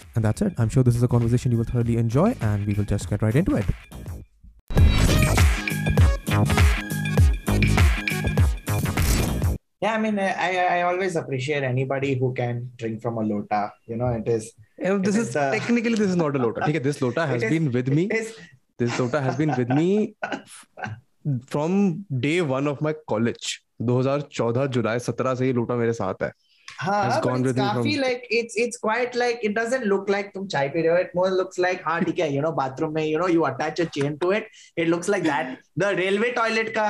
And that's it. I'm sure this is a conversation you will thoroughly enjoy, and we will just get right into it. Yeah, I mean, I, I I always appreciate anybody who can drink from a lota. You know, it is. And this It is is, uh, technically this is not a lota. Okay, this lota has it is- been with me. it is- This lota has been with me from day one of my college. 2014 जुलाई 17 से ये लोटा मेरे साथ है हाँ, has gone with me from- like it's it's quite like it doesn't look like तुम चाय P रहे हो. It more looks like हाँ ठीक है, you know, bathroom में you know you attach a chain to it. It looks like that. The railway toilet का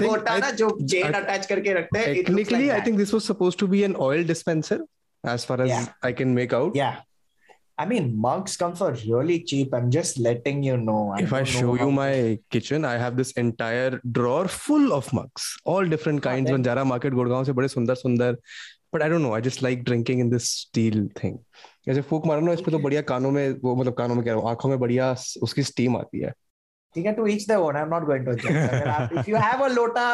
लोटा ना जो chain attach करके रखते हैं. Technically like I think this was supposed to be an oil dispenser as far as Yeah. I can make out Yeah. I mean, mugs come for really cheap. I'm just letting you know. I if I show you my kitchen, I have this entire drawer full of mugs, all different kinds. Banjara Market, Gurgaon से बड़े सुंदर सुंदर. But I don't know. I just like drinking in this steel thing. जैसे फूक मारो ना इस पे तो बढ़िया कानों में वो मतलब कानों में क्या आंखों में बढ़िया उसकी स्टीम आती है ठीक है to each their own. I'm not going to judge. अगर आप- if you have a lota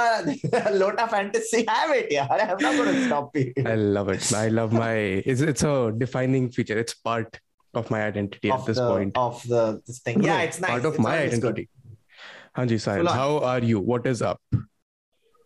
lota fantasy, have it. Yeah, I'm not going to stop you. I love it. I love my. It's it's a defining feature. It's part of my identity of at this the point. of the this thing. No, Yeah, no, it's nice. Part of It's my always good. identity. Hanji Sahil, Full on. how are you? What is up?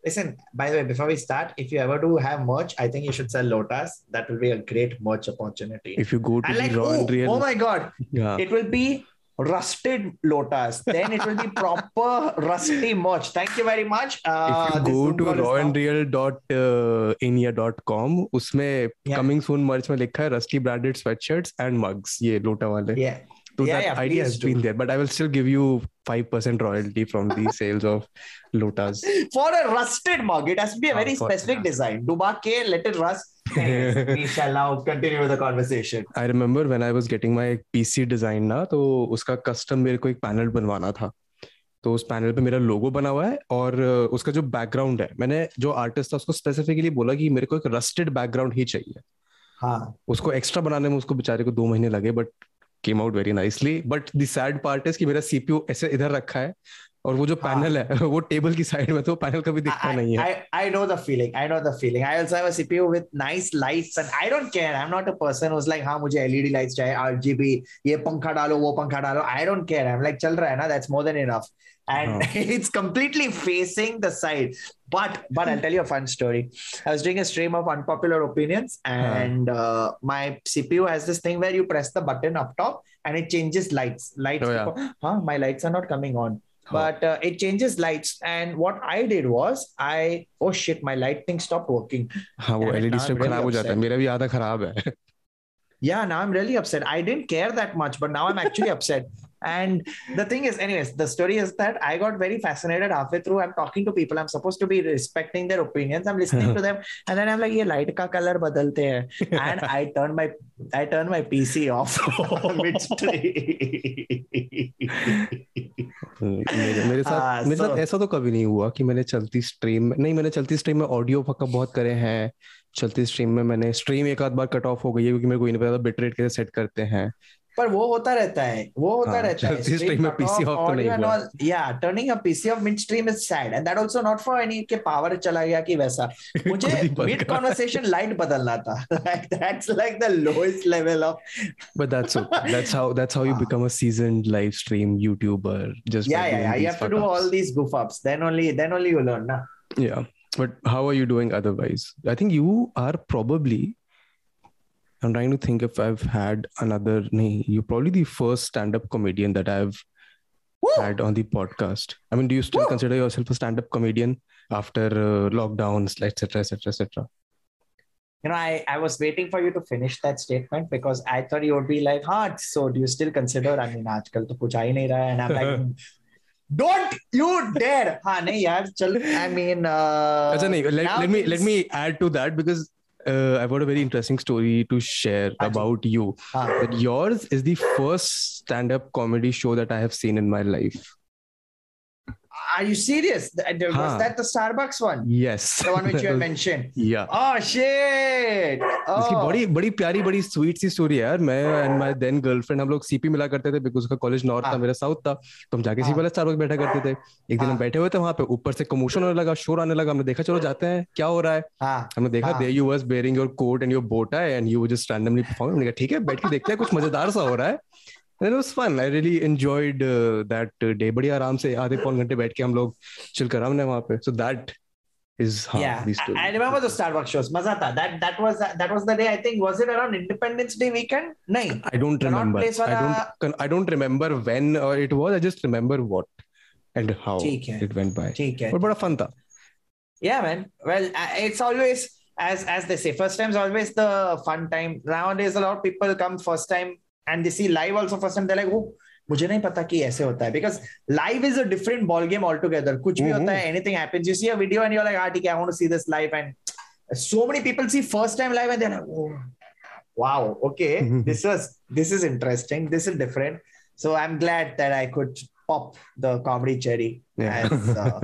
Listen, by the way, before we start, if you ever do have merch, I think you should sell lotas. That will be a great merch opportunity. If you go to and the like, raw oh, and real, oh my god, yeah. it will be rusted lotas. then it will be proper rusty merch. Thank you very much. Uh, if you this go Zoom to call is raw and now- real dot uh, inia dot com, उसमें Yeah. coming soon merch में लिखा है rusty branded sweatshirts and mugs ये लोटा वाले. Yeah. So Yeah, that yeah, idea has do. been there, but I will still give you five percent royalty from the sales of lotas. For a rusted mug, it has to be a Ah, very for- specific yeah. design. Duba K, let it rust. We shall now continue with the conversation. I remember when I was getting my PC design ना तो उसका custom मेरे को एक panel बनवाना था तो उस पैनल पे मेरा लोगो बना हुआ है और uh, उसका जो बैकग्राउंड है मैंने जो आर्टिस्ट था उसको स्पेसिफिकली बोला कि मेरे को एक रस्टेड बैकग्राउंड ही चाहिए हाँ उसको एक्स्ट्रा बनाने में उसको बेचारे को दो महीने लगे but came out very nicely but the sad part is कि मेरा सीपीयू ऐसे इधर रखा है और वो जो पैनल हाँ. है वो टेबल की साइड में तो पैनल कभी दिखता नहीं है। I know the feeling I know the feeling I also have a CPU with nice lights and I don't care I am not a person who like हाँ मुझे एलईडी लाइट्स चाहिए RGB ये पंखा डालो वो पंखा डालो. I don't care I am like चल रहा है ना? That's more than enough And it's completely facing the side. But but I'll tell you a fun story. I was doing a stream of unpopular opinions, and uh, my CPU has this thing where you press the button up top and it changes lights. Lights. Oh, yeah. Huh? My lights are not coming on हाँ. but uh, it changes lights and what i did was i oh shit my light thing stopped working हाँ वो Damn it, LED now I'm strip really खराब हो जाता है upset. मेरा भी आधा खराब है yeah now i'm really upset i didn't care that much but now i'm actually upset and the thing is anyways the story is that i got very fascinated halfway through i'm talking to people i'm supposed to be respecting their opinions i'm listening to them and then i'm like ये light का color बदलते हैं and i turned my i turned my pc off midstream मेरे मेरे साथ हाँ, मेरे साथ so- ऐसा तो कभी नहीं हुआ कि मैंने चलती स्ट्रीम में नहीं मैंने चलती स्ट्रीम में ऑडियो फकअप बहुत करे हैं चलती स्ट्रीम में मैंने स्ट्रीम एक आध बार कट ऑफ हो गई है क्योंकि मेरे को ही नहीं पता बिट रेट कैसे सेट करते हैं पर वो होता रहता है वो होता हाँ, रहता है। स्ट्रीम में पीसी ऑफ़ तो नहीं हुआ। Yeah turning a PC off mid stream is sad and that also not for any के पावर चला गया कि वैसा। मुझे मिड कन्वर्सेशन लाइट बदलना था। Like that's like the lowest level of but that's that's how that's how you become a seasoned live stream YouTuber just yeah yeah I have to do all these goof ups then only then only you learn ना yeah but how are you doing otherwise I think you are probably I'm trying to think if I've had another. Nee, you're probably the first stand-up comedian that I've Woo! had on the podcast. I mean, do you still Woo! consider yourself a stand-up comedian after uh, lockdowns, etc., etc., etc.? you know I, I was waiting for you to finish that statement because I thought you would be like huh so do you still consider I mean आजकल तो कुछ आ ही नहीं रहा है and I'm like don't you dare हाँ नहीं यार चल I mean uh, Acha, nahi, let, now let me let it's- me add to that because uh, I've got a very interesting story to share about you. हाँ That yours is the first stand-up comedy show that I have seen in my life. Are you serious? Was हाँ. that the Starbucks one? Yes. The one which you mentioned? yeah. Oh shit! इसकी Oh. बड़ी बड़ी प्यारी बड़ी sweet सी story है यार मैं and my then girlfriend हम लोग सीपी मिला करते थे बिकॉज़ उसका कॉलेज नॉर्थ था हाँ। मेरा साउथ था तो हम जाके हाँ। सीपी वाले स्टारबक्स बैठा करते थे एक दिन हम हाँ। बैठे हुए थे वहाँ पे ऊपर से कमोशन होने लगा शोर आने लगा हमने देखा चलो जाते हैं क्या हो रहा है हाँ हमने देखा हाँ। They you was wearing your coat and your boat है and you just randomly perform हमने कहा ठीक है बैठ के देखते हैं कुछ मज़ेदार सा हो रहा है And it was fun. I really enjoyed uh, that uh, day. बड़ी आराम से आधे पौन घंटे बैठ के हम लोग चिल करा हमने वहां पे. So that is how yeah, the I, story. I remember the Starbucks shows. Maza tha. That that was that was the day. I think was it around Independence Day weekend? Nahin. I don't Cannot remember. place I वाला- don't. con- I don't remember when uh, it was. I just remember what and how ठीक है. it went by. ठीक है. But बड़ा fun था. Yeah, man. Well, uh, it's always as as they say, first time's always the fun time. Nowadays, a lot of people come first time and this live also first like वो मुझे नहीं पता कि ऐसे होता है. Because live is a different ball game all together कुछ भी होता है anything happens you see a video and you are ठीक I want to see this live and so many people see first time live and they are wow okay this is this is interesting this is different so I am glad that I could pop the comedy cherry Yeah. as uh,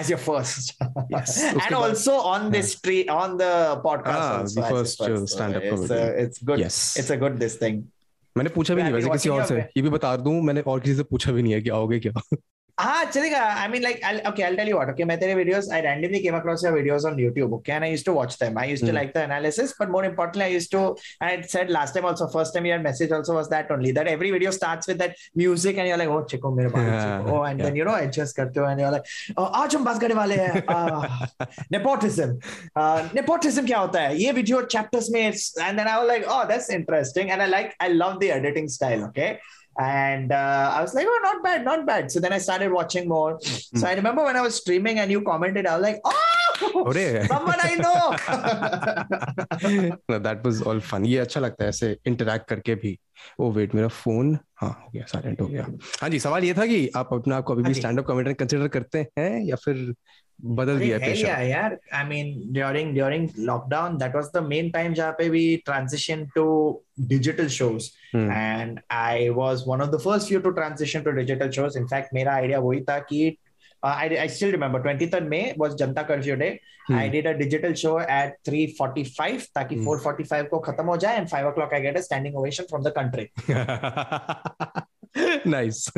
as your first Yes. and also on this tree on the podcast Ah, also the first, first, uh, stand-up it's, comedy. uh, it's good Yes. it's a good this thing मैंने पूछा भी नहीं वैसे किसी और से ये भी बता दूँ मैंने और किसी से पूछा भी नहीं है कि आओगे क्या हाँ चलेगा I mean like okay I tell you what okay मैं तेरे videos I randomly came across your videos on YouTube okay and I used to watch them I used to like the analysis but more importantly I used to I had said last time also first time your message also was that only that every video starts with that music and you are like oh चेको मेरे बाल ओ and then you know adjust करते हो and you are like आज हम बात करने वाले हैं नेपोटिज्म नेपोटिज्म क्या होता है? ये वीडियो चैप्टर्स में and then I was like oh that's interesting and I like I love the editing style okay And uh, I was like, oh, not bad, not bad. So then I started watching more. Mm. So I remember when I was streaming and you commented, I was like, oh, someone I know. no, that was all fun. ये अच्छा लगता है ऐसे interact करके भी oh wait मेरा phone हाँ हो गया साइलेंट हो गया हाँ जी सवाल ये था कि आप अपने आप को अभी हाँ भी स्टैंड अप कॉमेडियन कंसिडर करते हैं या फिर बदल दिया है यार I mean during during lockdown that was the main time जहाँ पे we transition to digital shows and I was one of the first few to transition to digital shows in fact मेरा आइडिया वही था कि I I still remember 23rd May was Janata curfew day I did a digital show at 3:45 ताकि hmm. 4:45 को खत्म हो जाए and 5:00 I get a standing ovation from the country nice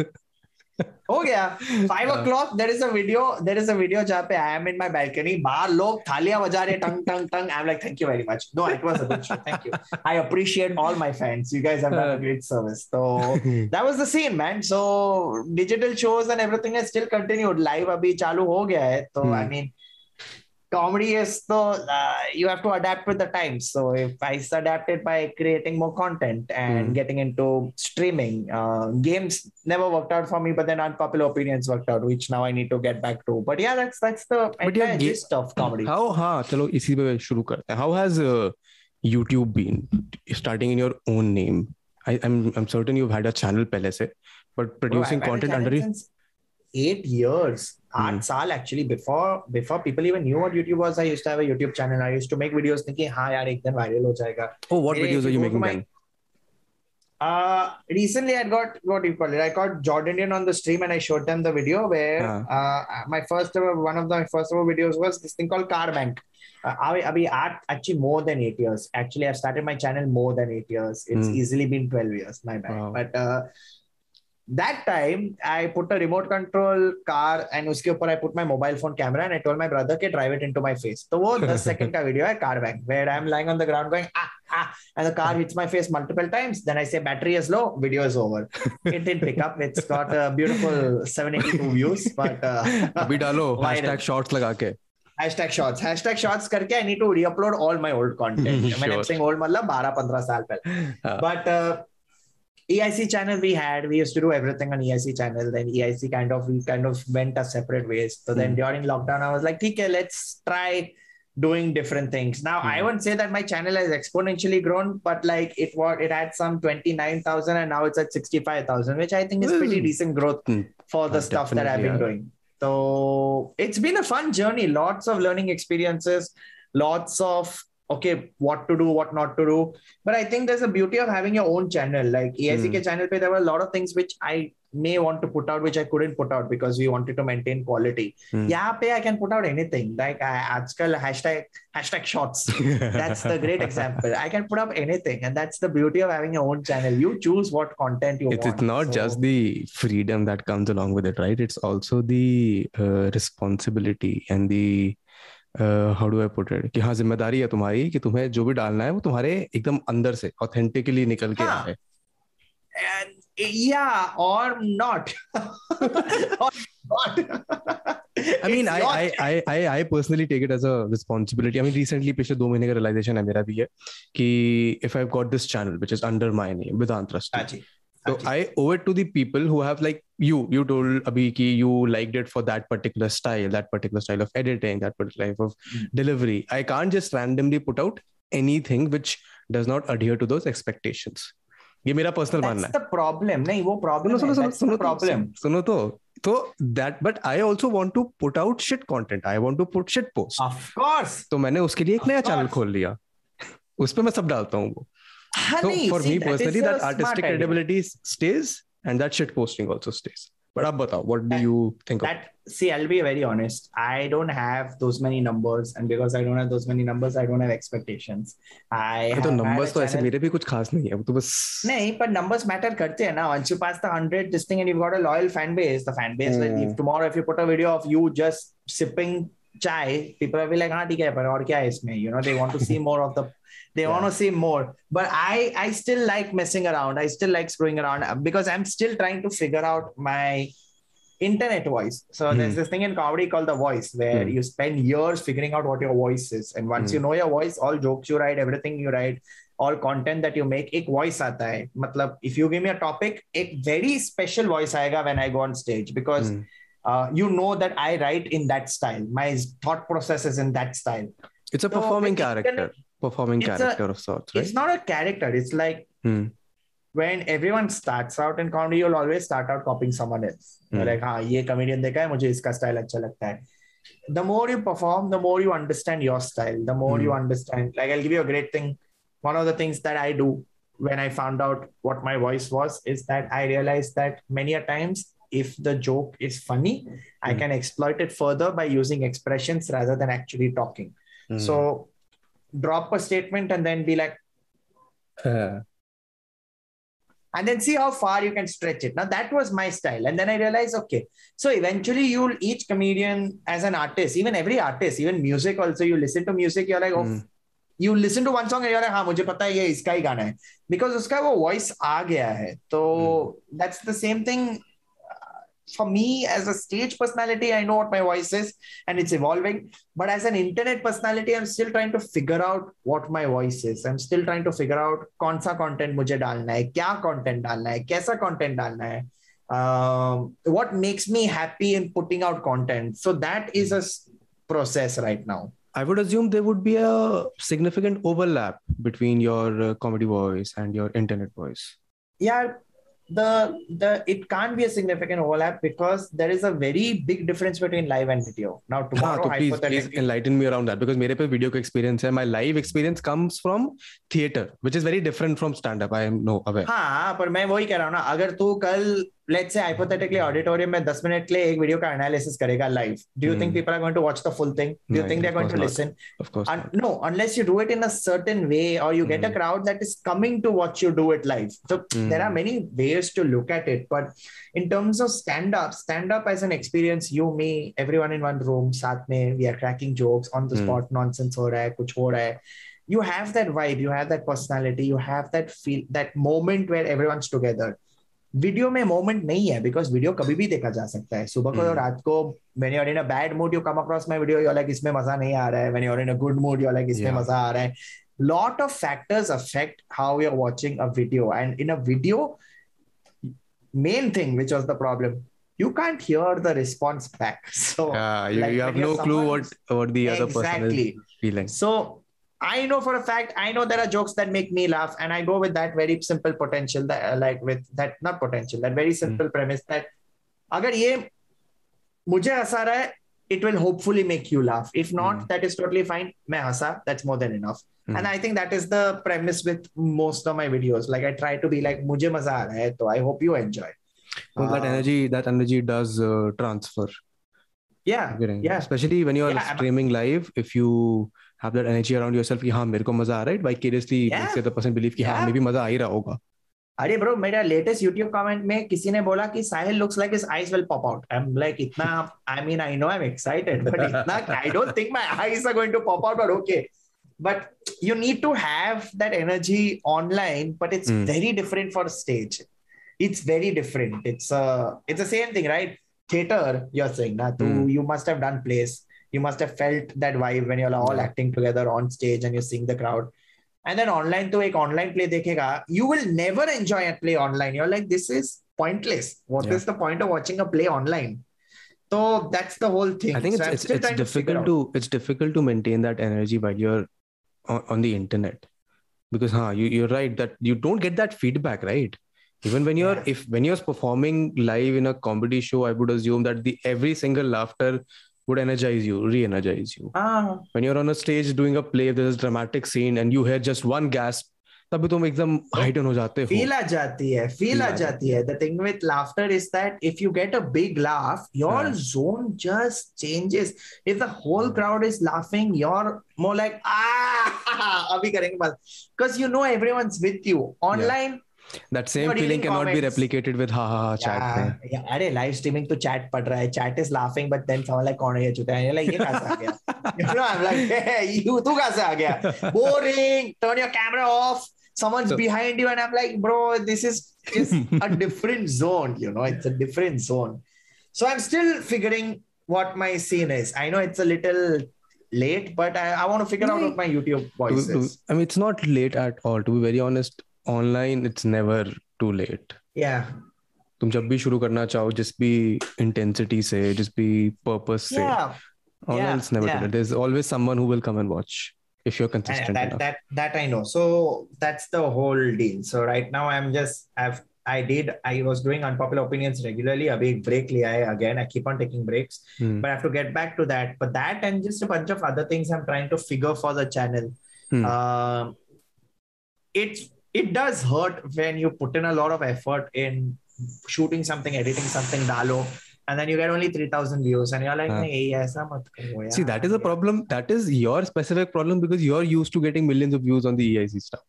हो गया। Five o'clock there is audio video there is audio video जहाँ पे आई am in my balcony बाहर लोग थालियाँ बजा रहे टंग टंग टंग। I am like thank you very much no it was a good show thank you I appreciate all my fans you guys have done a great service तो that was the scene man so digital shows and everything still still live live अभी चालू हो गया है तो Hmm. I mean comedy is so uh, you have to adapt with the times so if I adapted by creating more content and Hmm. getting into streaming uh, games never worked out for me but then unpopular opinions worked out which now I need to get back to but yeah that's that's the yeah, entire ga- gist of comedy how हाँ चलो इसी पे शुरू करते हैं how has YouTube been starting in your own name I, I'm I'm certain you've had a channel पहले से but Bro, producing I've had a content channel under you since eight years, mm. eight actually before before people even knew what YouTube was. I used to have a YouTube channel. I used to make videos thinking, hi यार ek din viral ho jayega." Oh, what videos are you making then? Uh, recently I got what do you call it? I got Jordindian on the stream and I showed them the video where uh uh, my first ever one of the my first ever videos was this thing called Car Bank. Uh, I, I mean, actually more than eight years. Actually, I've started my channel more than eight years. It's mm. easily been 12 years, my bad. Wow. But uh, that time I put a remote control car and उसके ऊपर I put my mobile phone camera and I told my brother कि drive it into my face. तो वो 10 second का video है car bank where I'm lying on the ground going ah ah and the car hits my face multiple times. Then I say battery is low, video is over. It didn't pick up. It's got a beautiful 782 views, but uh, अभी डालो hashtag shorts लगा के hashtag shots hashtag shots करके I need to re-upload all my old content. Sure. saying old मतलब 12-15 साल पहले. हाँ. EIC channel we had, we used to do everything on EIC channel. Then EIC kind of we kind of went our separate ways. So then Hmm. during lockdown, I was like, okay, let's try doing different things. Now I Hmm. wouldn't say that my channel has exponentially grown, but like it was it had some 29,000 and now it's at 65,000, which I think is pretty Hmm. decent growth for the Uh, stuff that I've been definitely, doing. So it's been a fun journey, lots of learning experiences, lots of okay what to do what not to do. But i think there's a beauty of having your own channel. Like EIC mm. channel pay there were a lot of things which i may want to put out which i couldn't put out because we wanted to maintain quality. Mm. yeah pay i can put out anything. Like i આજકાલ hashtag hashtag shots that's the great example. I can put up anything and that's the beauty of having your own channel. You choose what content you it's, want. it's not so, just the freedom that comes along with it right? It's also the uh, responsibility and the uh, how do I put it कि हाँ ज़िम्मेदारी है तुम्हारी कि तुम्हें जो भी डालना है वो तुम्हारे एकदम अंदर से ऑथेंटिकली निकल के हाँ. आए and yeah or not or not I mean, I, I, I, I, I personally take it as a responsibility. I mean, recently, पिछले दो महीने का realization है मेरा भी है कि if I've got this channel which is under my name, Vedant Trust, so I owe it to the people who have like you. You told Abhi ki you liked it for that particular style, that particular style of editing, that particular type of Mm. delivery. I can't just randomly put out anything which does not adhere to those expectations. ये मेरा personal मानना that's है the problem नहीं वो problem सुनो है सुनो सुनो तो problem सुनो तो तो that but I also want to put out shit content. I want to put shit posts. of course तो मैंने उसके लिए एक नया चैनल खोल लिया उस पे मैं सब डालता हूँ वो so Honey, for see, me that is personally a that smart artistic idea. credibility stays and that shit posting also stays but अब बताओ what do That- you think of that see i'll be very honest i don't have those many numbers and because i don't have those many numbers i don't have expectations i अरे have तो had numbers a तो ऐसे channel- मेरे भी कुछ खास नहीं है वो तो बस नहीं but numbers matter करते हैं ना once you pass the 100 this thing and you've got a loyal fan base the fan base will Hmm. if tomorrow if you put a video of you just sipping chai people will be like हाँ ठीक है पर और क्या है इसमें you know they want to see more of the they Yeah. want to see more but i i still like messing around i still like screwing around uh, because i'm still trying to figure out my internet voice so Hmm. there's this thing in comedy called the voice where Hmm. you spend years figuring out what your voice is and once you know your voice all jokes you write everything you write all content that you make एक voice आता है मतलब if you give me a topic एक very special voice आएगा when I go on stage because Hmm. uh, you know that I write in that style my thought process is in that style it's a So, performing it's character performing it's a- character of sorts right it's not a character it's like Hmm. when everyone starts out in comedy you'll always start out copying someone else You're Hmm. like हाँ ये comedian देखा है मुझे इसका style अच्छा लगता है the more you perform the more you understand your style the more Hmm. you understand like I'll give you a great thing one of the things that I do when I found out what my voice was is that I realized that many a times if the joke is funny I Hmm. can exploit it further by using expressions rather than actually talking Hmm. so drop a statement and then be like Uh, and then see how far you can stretch it. Now that was my style, and then I realized, okay, so eventually you'll each comedian as an artist, even every artist, even music also, you listen to music, you're like, oh, Hmm. you listen to one song and you're like, हाँ मुझे पता है ये इसका ही गाना है, because उसका वो voice आ गया है. तो that's the same thing. uh, For me, as a stage personality, I know what my voice is, and it's evolving. But as an internet personality, I'm still trying to figure out what my voice is. I'm still trying to figure out कौन सा content मुझे डालना है, क्या content डालना है, कैसा content डालना है. Um, what makes me happy in putting out content. So that is a s- process right now. I would assume there would be a significant overlap between your uh, comedy voice and your internet voice. yeah the the it can't be a significant overlap because there is a very big difference between live and video now हाँ tomorrow तो please please hypothetically enlighten me around that because मेरे पे video का experience है my live experience comes from theater which is very different from stand up I am no aware हाँ पर मैं वही कह रहा हूँ ना अगर तू कल let's say hypothetically auditorium mein 10 minute le ek video ka analysis karega live do you mm. think hmm. people are going to watch the full thing do you think they're going to not. listen of course no unless you do it in a certain way or you mm. get a hmm. crowd that is coming to watch you do it live so mm. there are many ways to look at it but in terms of stand up stand up as an experience you me everyone in one room sat mein we are cracking jokes on the hmm. spot nonsense ho raha hai kuch ho raha hai you have that vibe you have that personality you have that feel that moment where everyone's together video में moment नहीं है because video कभी भी देखा जा सकता है। सुबह को और रात को when you're in a bad mood you come across my video like इसमें मज़ा नहीं आ रहा है। When you're in a good mood you like इसमें मज़ा आ रहा है। Lot of factors affect how you are watching a video and in a video main thing which was the problem you can't hear the response back. So yeah, you, like, you have no clue what what the exactly. other person is feeling. So I know for a fact, I know there are jokes that make me laugh, and I go with that very simple potential that uh, like with that not potential, that very simple premise that अगर ये मुझे हंसा रहा है it will hopefully make you laugh. If not, Hmm. that is totally fine. मैं हंसा, that's more than enough. Hmm. And I think that is the premise with most of my videos. Like I try to be like, मुझे मजा आ रहा है, तो I hope you enjoy. Well, that Uh, energy, that energy does uh, transfer. Yeah, Getting- yeah. Especially when you're Yeah, but- streaming live, if you have that energy around yourself कि हाँ मेरे को मज़ा आ रहा है बाय केरियसली से the person believe कि हाँ मे भी मज़ा आ ही रहा होगा। अरे ब्रो मेरा लेटेस्ट YouTube कमेंट में किसी ने बोला कि Sahil looks like his eyes will pop out I am like इतना I mean I know I am excited but इतना I don't think my eyes are going to pop out but okay but you need to have that energy online but it's very different for stage it's very different it's it's the same thing right theatre you are saying ना तू you must have done place you must have felt that vibe when you're all acting together on stage and you're seeing the crowd. And then online to ek online play dekhega, you will never enjoy a play online. You're like, this is pointless. What yeah. is the point of watching a play online? So that's the whole thing. I think so it's, it's, it's difficult to, to it's difficult to maintain that energy while you're on, on the internet because huh, you, you're right that you don't get that feedback, right? even when you're yeah. if when you're performing live in a comedy show i would assume that the every single laughter would energize you, re-energize you. Ah. When you're on a stage doing a play, there's a dramatic scene and you hear just one gasp, तभी तुम एकदम heighten हो जाते हो। Feel आ जाती है feel आ जाती है। The thing with laughter is that if you get a big laugh your zone just changes if the whole crowd is laughing your more like आ अभी करेंगे बस because you know everyone's with you online that same You're feeling reading cannot be comments. replicated with ha ha ha chat में yeah, yeah, अरे live streaming तो chat पढ़ रहा है chat is laughing but then समझ like कौन है ये चुता है लाइक ये कहां से आ गया you know i'm like hey you तू कहां से आ गया boring turn your camera off someone's So- behind you and i'm like bro this is just a different zone you know it's a different zone so i'm still figuring what my scene is i know it's a little late but i, I want to figure out what my youtube voice to- to- is I mean, it's not late at all. To be very honest, online it's never too late. yeah तुम जब भी शुरू करना चाहो जिस भी intensity से जिस भी पर्पस से yeah online yeah, it's never yeah. too late. There's always someone who will come and watch if you're And consistent that enough. that that I know. So that's the whole deal. So right now I'm just I've I did I was doing unpopular opinions regularly. A big break liya hai again. I keep on taking breaks, Hmm. but I have to get back to that. But that and just a bunch of other things I'm trying to figure for the channel. Hmm. Um, it's it does hurt when you put in a lot of effort in shooting something, editing something, dalo, and then you get only three thousand views, and you're like, Huh. "Nahi, aisa mat karo See, that is a yaar." problem. That is your specific problem because you're used to getting millions of views on the EIC stuff.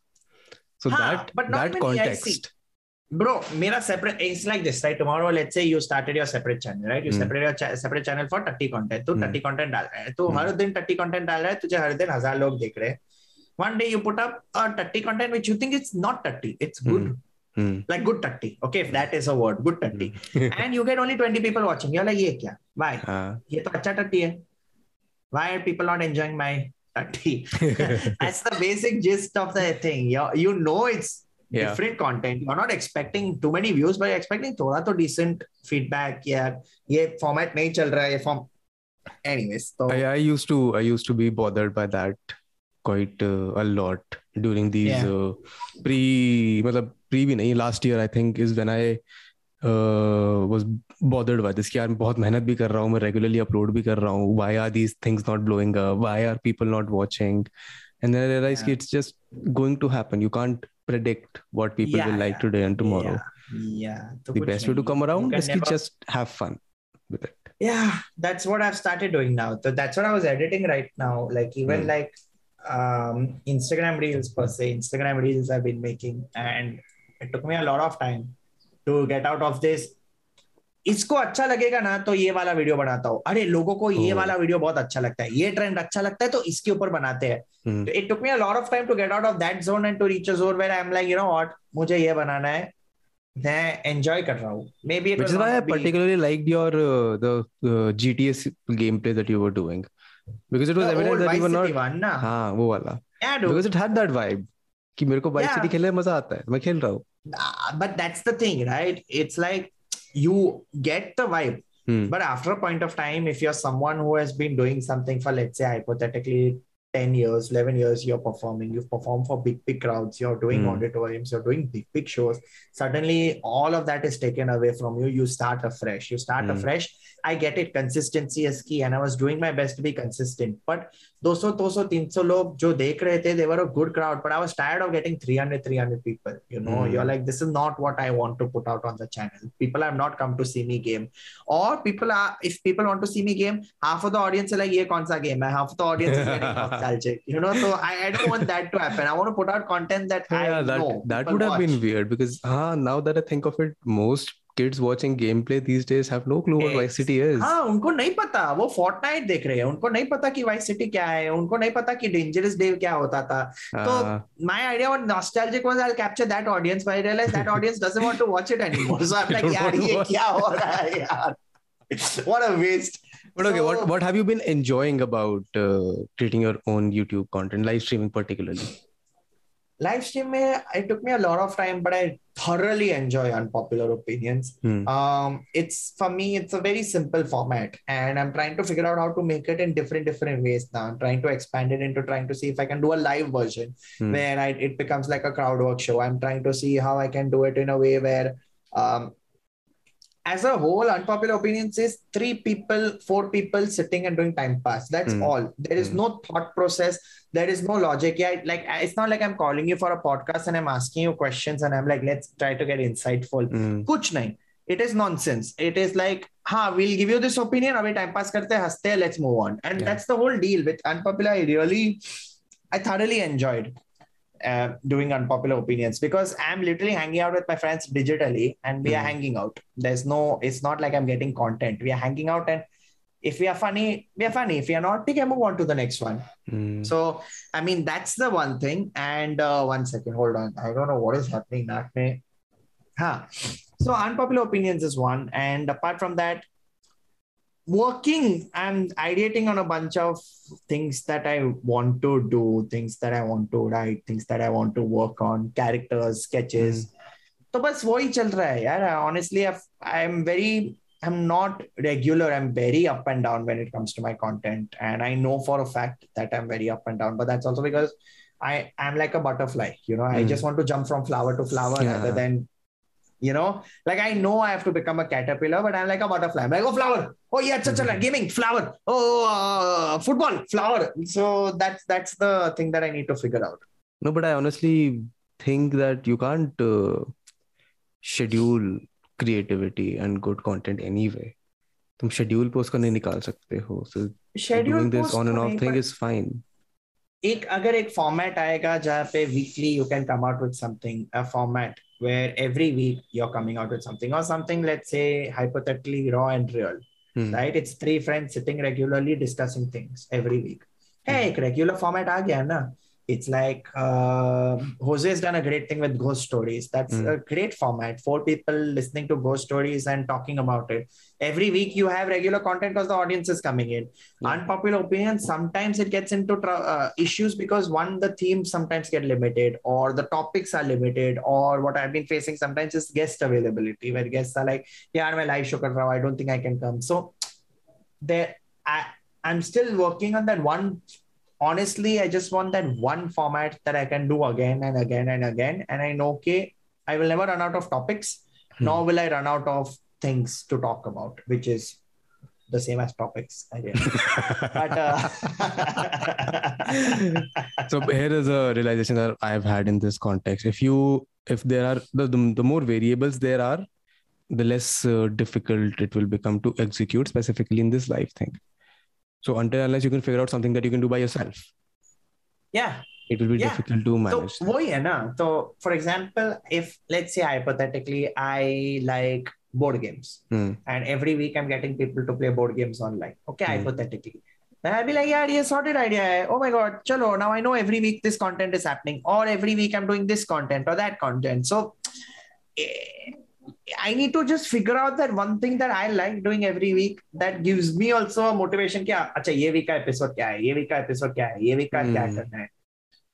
So Huh, that but not that even EIC. context. bro mera separate it's like this right tomorrow let's say you started your separate channel right you Hmm. separate your cha- separate channel for 30 content तो Hmm. 30 content डाल रहा है तो Hmm. हर दिन 30 content डाल रहा है तुझे हर दिन हजार लोग देख रहे हैं one day you put up a 30 content which you think it's not 30 it's good Hmm. like good 30 okay if that is a word good 30 and you get only 20 people watching you're like ये क्या why हाँ. ये तो अच्छा 30 है why are people not enjoying my 30 that's the basic gist of the thing you you know it's Yeah. different content you're not expecting too many views but you're expecting थोड़ा तो decent feedback यार ये format नहीं चल रहा है ये form anyways so I, I used to I used to be bothered by that quite uh, a lot during these Yeah. uh, pre मतलब pre भी नहीं last year I think is when I uh, was bothered by this कि यार मैं बहुत मेहनत भी कर रहा हूँ मैं regularly upload भी कर रहा हूँ why are these things not blowing up why are people not watching and then I realized Yeah. कि it's just going to happen you can't predict what people Yeah, will like yeah. today and tomorrow yeah, yeah तो the कुछ best way to नहीं. come You around can is to never- just have fun with it yeah that's what i've started doing now so that's what i was editing right now like even Hmm. like um instagram reels per se instagram reels i've been making and it took me a lot of time to get out of this इसको अच्छा लगेगा ना तो ये वाला video बनाता हूँ अरे लोगों को ये Oh. वाला वीडियो बहुत अच्छा लगता है ये ट्रेंड अच्छा लगता है तो इसके ऊपर बनाते हैं Hmm. It took me a lot of time to get out of that zone and to reach a zone where I am like you know what मुझे ये बनाना है मैं एंजॉय कर रहा हूँ maybe I particularly liked your uh, the uh, GTS gameplay that you were doing because it was evident that you were not one ना हाँ वो वाला yeah because it had that vibe कि मेरे को बाइक Yeah. सिटी खेलने में मज़ा आता है मैं खेल रहा हूँ Uh, but that's the thing right it's like you get the vibe Hmm. but after a point of time if you're someone who has been doing something for let's say hypothetically 10 years 11 years you're performing you've performed for big big crowds you're doing Hmm. auditoriums you're doing big big shows. Suddenly all of that is taken away from you. You start afresh. You start Hmm. afresh. I get it. Consistency is key and i was doing my best to be consistent. But 200 200 300 log jo dekh rahe the, they were a good crowd but i was tired of getting 300 300 people you know. Hmm. you're like this is not what i want to put out on the channel. People have not come to see me game. Or people are if people want to see me game half of the audience are like ye kaun sa game hai? Half of the audience is getting nostalgic you know so I, I don't want that to happen i want to put out content that yeah, i yeah, that know that would have watch. been weird because ah, now that I think of it, most kids watching gameplay these days have no clue what Vice City is. हाँ उनको नहीं पता वो Fortnite देख रहे हैं उनको नहीं पता कि वाइस सिटी क्या है उनको नहीं पता कि डेंजरस डे क्या होता था तो Ah, my idea on nostalgic was I'll capture that audience but I realized that audience doesn't want to watch it anymore so I'm like यार ये क्या हो रहा है यार what a waste but okay, what So- what have you been enjoying about uh, creating your own YouTube content, live streaming particularly? live stream में it took me a lot of time but I thoroughly enjoy unpopular opinions Hmm. um it's for me it's a very simple format and i'm trying to figure out how to make it in different different ways now i'm trying to expand it into trying to see if i can do a live version Hmm. where I, it becomes like a crowd work show i'm trying to see how i can do it in a way where um as a whole, unpopular opinion says three people, four people sitting and doing time pass. That's mm. all. There is mm. no thought process. There is no logic. Yeah, like it's not like I'm calling you for a podcast and I'm asking you questions and I'm like, let's try to get insightful. Mm. Kuch nahi. It is nonsense. It is like, ha, we'll give you this opinion. Abhi time pass karte haste, let's move on. And yeah. that's the whole deal with unpopular. I really, I thoroughly enjoyed uh, doing unpopular opinions because I'm literally hanging out with my friends digitally and we are Hmm. hanging out there's no it's not like I'm getting content we are hanging out and if we are funny we are funny if we are not we can move on to the next one Hmm. so I mean that's the one thing and uh, one second hold on I don't know what is happening naak mein. Huh. So unpopular opinions is one, and apart from that, working and ideating on a bunch of things that I want to do, things that I want to write, things that I want to work on, characters, sketches. तो बस वही चल रहा है यार honestly I am very I'm not regular I'm very up and down when it comes to my content and I know for a fact that I'm very up and down but that's also because I am like a butterfly you know I Mm. just want to jump from flower to flower Yeah. rather than you know like I know I have to become a caterpillar but I'm like a butterfly I'm like oh flower oh yeah cha, cha, Mhm. gaming flower oh uh, football flower so that's that's the thing that I need to figure out No, but I honestly think that you can't uh, schedule creativity and good content anyway. तुम schedule पे उसका नहीं निकाल सकते हो. So schedule doing this post on and तो off एक अगर एक फॉर्मेट आएगा जहाँ पे weekly you can come out with something a format where every week you are coming out with something और something let's say hypothetically raw and real right it's three friends sitting regularly discussing things every week है एक regular format आ गया ना it's like uh, Jose has done a great thing with ghost stories. That's Hmm. a great format. Four people listening to ghost stories and talking about it. Every week you have regular content because the audience is coming in. Yeah. Unpopular opinion, sometimes it gets into uh, issues because one, the themes sometimes get limited or the topics are limited or what I've been facing sometimes is guest availability where guests are like, yeah, I'm a live show kar raha I don't think I can come. So there, I, I'm still working on that one honestly, I just want that one format that I can do again and again and again. And I know, okay, I will never run out of topics, Hmm. nor will I run out of things to talk about, which is the same as topics, I guess. but uh, so here is a realization that I've had in this context. If you, if there are the the, the more variables there are, the less uh, difficult it will become to execute specifically in this life thing. So until unless you can figure out something that you can do by yourself. Yeah. It will be yeah. difficult to manage. So, oh yeah, na. so for example, if let's say hypothetically I like board games mm. and every week I'm getting people to play board games online. Okay, mm. hypothetically. Then I'll be like, yeah, yeah, sorted idea Oh my god, chalo. Now I know every week this content is happening, or every week I'm doing this content or that content. So eh, I need to just figure out that one thing that I like doing every week that gives me also a motivation. क्या अच्छा ये week का episode क्या है ये week का episode क्या है ये week का क्या Hmm. करना है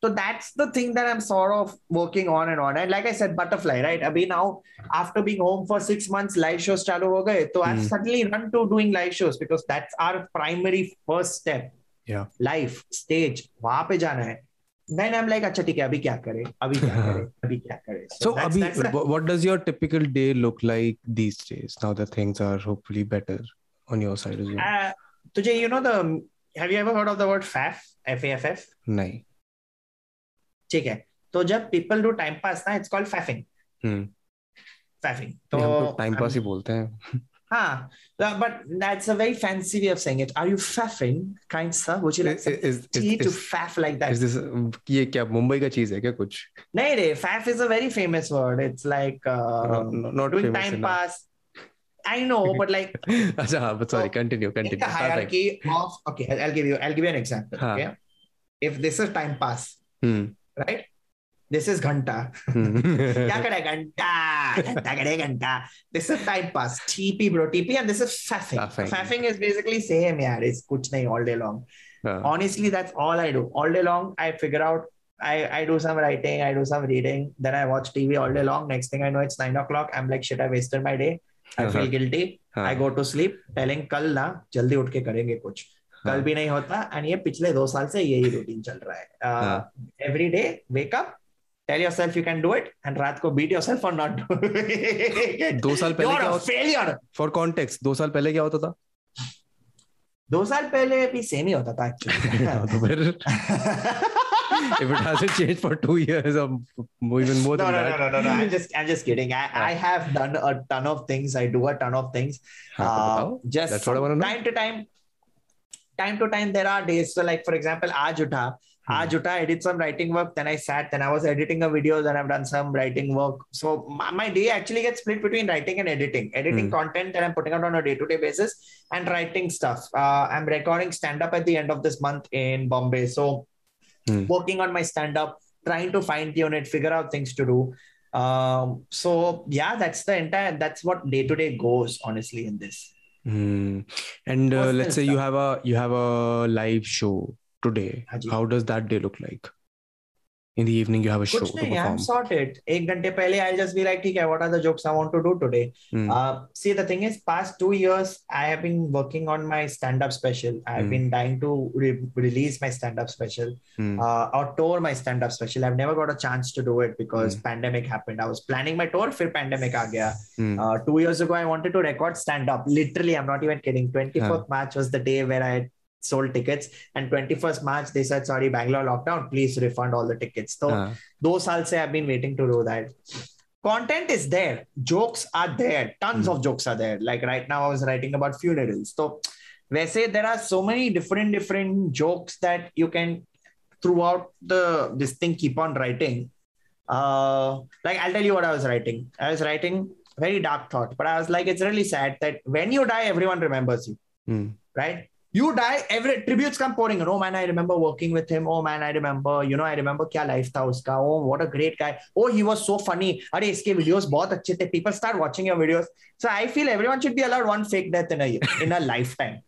so that's the thing that I'm sort of working on and on. And like I said, butterfly, right? Abhi now, after being home for six months, live shows chalu ho gaye. So I've Hmm. suddenly run to doing live shows because that's our primary first step Yeah. life stage वहाँ पे जाना है then I'm like अच्छा ठीक है अभी क्या करें अभी क्या करें अभी क्या करें So, that's- Abhi, that's what does your typical day look like these days? Now that things are hopefully better on your side as well. Uh, तुझे you know the have you ever heard of the word faff f a f f नहीं. ठीक है तो जब people do time pass ना it's called faffing hmm. faffing तो तो तो टाइम पास ही बोलते हैं. हाँ uh, but that's a very fancy way of saying it are you faffing kind sir would you like Is, some is, tea is, to is, faff like that is this ये क्या मुंबई का चीज है क्या कुछ? नहीं रे faff is a very famous word it's like uh, No, not doing famous time enough. pass I know but like अच्छा हाँ, but sorry, So, continue, in continue. the Start again. hierarchy of okay I'll, I'll give you I'll give you an example हाँ. okay if this is time pass hmm. right This is घंटा हम्म. क्या करे घंटा घंटा करे घंटा this is time pass TP bro TP and this is faffing Faffing. faffing is basically same यार it's कुछ नहीं all day long हाँ. honestly that's all i do all day long i figure out I, I do some writing i do some reading then i watch tv all day long next thing i know it's nine o'clock i'm like shit i wasted my day i feel हाँ. guilty हाँ. i go to sleep telling कल ना जल्दी उठ के करेंगे कुछ कल हाँ. भी नहीं होता एंड ये पिछले दो साल से यही रूटीन चल रहा है हाँ. Every day wake up tell yourself you can do it and रात को beat yourself for not doing दो साल पहले क्या होता फेलियर फॉर कॉन्टेक्स्ट दो साल पहले क्या होता था दो साल पहले भी सेम ही होता था हाँ, तो फिर actually if it hasn't changed for two years or more- even more no, than no, that no, no, no, no. I'm just, I'm just kidding. I, I have done a ton of things. I do a ton of things. हाँ, तो Uh, बताओ just That's what I wanna from know. time to time, time to time, there are days. So, like for example, आज उठा, Ah, Juta, I did some writing work. Then I sat. Then I was editing a video. Then I've done some writing work. So my, day actually gets split between writing and editing. Editing hmm. content that I'm putting out on a day-to-day basis and writing stuff. Uh, I'm recording stand-up at the end of this month in Bombay. So hmm. working on my stand-up, trying to fine-tune it, figure out things to do. Um, so yeah, that's the entire. That's what day-to-day goes honestly in this. Hmm. And uh, let's say you have a you have a live show today how does that day look like? In the evening you have a show to nahi, i'm sorted. ek pehle i'll just be like okay what are the jokes i want to do today? Mm. uh, see the thing is past two years i have been working on my stand-up special. I've mm. been dying to re- release my stand-up special mm. uh, or tour my stand-up special. I've never got a chance to do it because hmm. pandemic happened. I was planning my tour for pandemic aa gaya. Hmm. Uh, two years ago i wanted to record stand-up. Literally i'm not even kidding. 24th march was the day where i sold tickets. And 21st march they said sorry bangalore lockdown. Please refund all the tickets. So uh-huh. those i'll say i've been waiting to do that. Content is there. Jokes are there. Tons mm. of hmm. jokes are there. Like right now i was writing about funerals. So they say there are so many different different jokes that you can throughout the this thing keep on writing. Uh like i'll tell you what i was writing. I was writing very dark thought but i was like it's really sad that when you die everyone remembers you. Mm. right? you die every tributes come pouring in. Oh man i remember working with him. Oh man i remember you know i remember kya life tha uska. Oh what a great guy. Oh he was so funny. Are his videos bahut the. People start watching your videos. So i feel everyone should be allowed one fake death in a in a lifetime.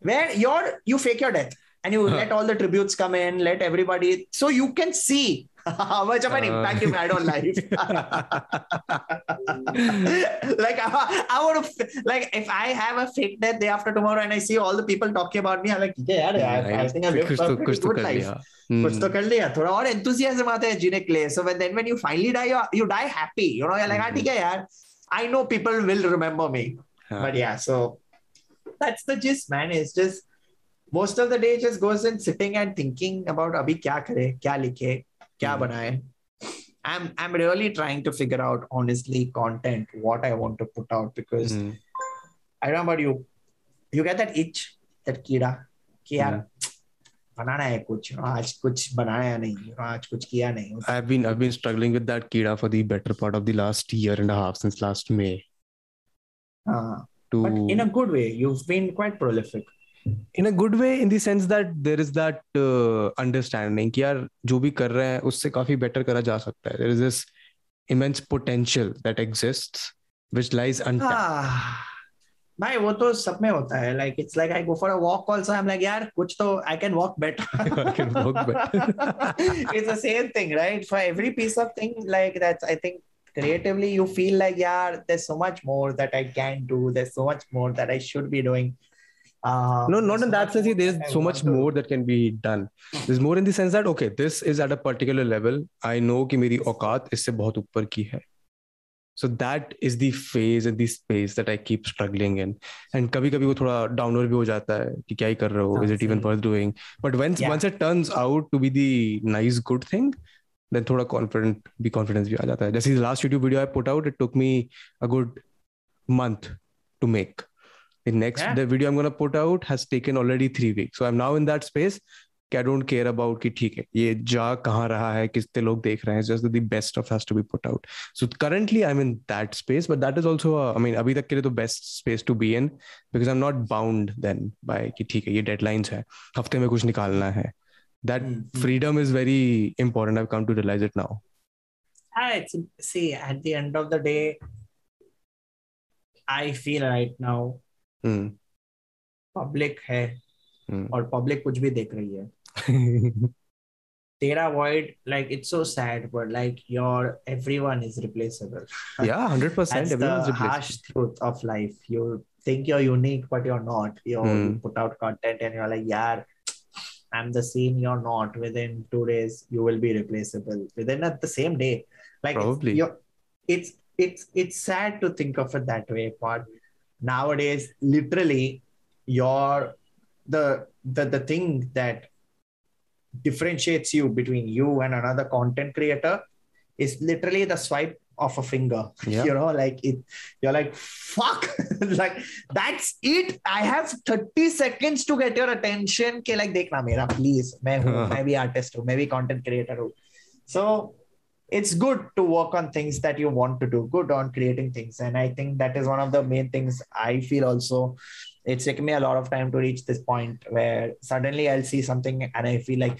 Where your you fake your death and you huh. let all the tributes come in let everybody. So you can see how much of an uh, impact you had on life like I, I would like if i have a fake death day after tomorrow and i see all the people talking about me i'm like yeah, yeah, yeah I, I think i lived a pretty good life Hmm. कुछ तो कर लिया थोड़ा और enthusiasm आता है जीने के लिए so then when you finally die you die happy you know like हाँ ठीक है यार I know people will remember me but yeah so that's the gist man is just most of the day just goes in sitting and thinking about अभी क्या करे क्या लिखे क्या Hmm. बनाए I'm I'm really trying to figure out honestly content what I want to put out because Hmm. I don't know about you you get that itch that कीड़ा कि यार बनाना है कुछ आज कुछ बनाया नहीं आज कुछ किया नहीं I've been I've been struggling with that kida for the better part of the last year and a half since last May. हाँ, To but in a good way you've been quite prolific In a good way in the sense that there is that understanding यार जो भी कर रहे हैं उससे काफ़ी better करा जा सकता है। There is this immense potential that exists which lies भाई वो तो सब में होता है। Like it's like I go for a walk also I am like यार कुछ तो I can walk better I can walk better it's the same thing right for every piece of thing like that's I think creatively you feel like yeah there's so much more that i can do. There's so much more that i should be doing. Uh, no not there's in that much sense more there's that I so want much to- more that can be done there's more in the sense that okay this is at a particular level i know कि मेरी औकात इससे बहुत ऊपर की है so that is the phase and the space that i keep struggling in and कभी कभी वो थोड़ा डाउनर भी हो जाता है कि क्या ही कर रहे हो हाँ, is it even सही। worth doing but once Yeah. once it turns out to be the nice good thing then थोड़ा confident भी confidence भी आ जाता है जैसे last YouTube video I put out it took me a good month to make The next yeah. the video I'm gonna put out has taken already three weeks. So I'm now in that space. I don't care about कि ठीक है ये जा कहाँ रहा है कितने लोग देख रहे हैं just the best of has to be put out so currently I am in that space but that is also I mean अभी तक के लिए तो best space to be in because I am not bound then by कि ठीक है ये deadlines है हफ़्ते में कुछ निकालना है that freedom is very important I come to realise it now it's see at the end of the day i feel right now Hmm. public है Hmm. और public कुछ भी देख रही है तेरा void like it's so sad but like your everyone is replaceable yeah 100% that's everyone's the replaceable. harsh truth of life you think you're unique but you're not you Hmm. you put out content and you're like yeah i'm the same you're not within two days you will be replaceable within at the same day like it's- Probably. you're, it's it's it's sad to think of it that way but nowadays literally your the the the thing that differentiates you between you and another content creator is literally the swipe of a finger. Yeah. you know like it you're like fuck. Like that's it. I have 30 seconds to get your attention. Ke like dekhna mera please. Main hu main bhi artist hu main bhi content creator hu. So it's good to work on things that you want to do good on creating things and i think that is one of the main things i feel also it's taken me a lot of time to reach this point where suddenly i'll see something and i feel like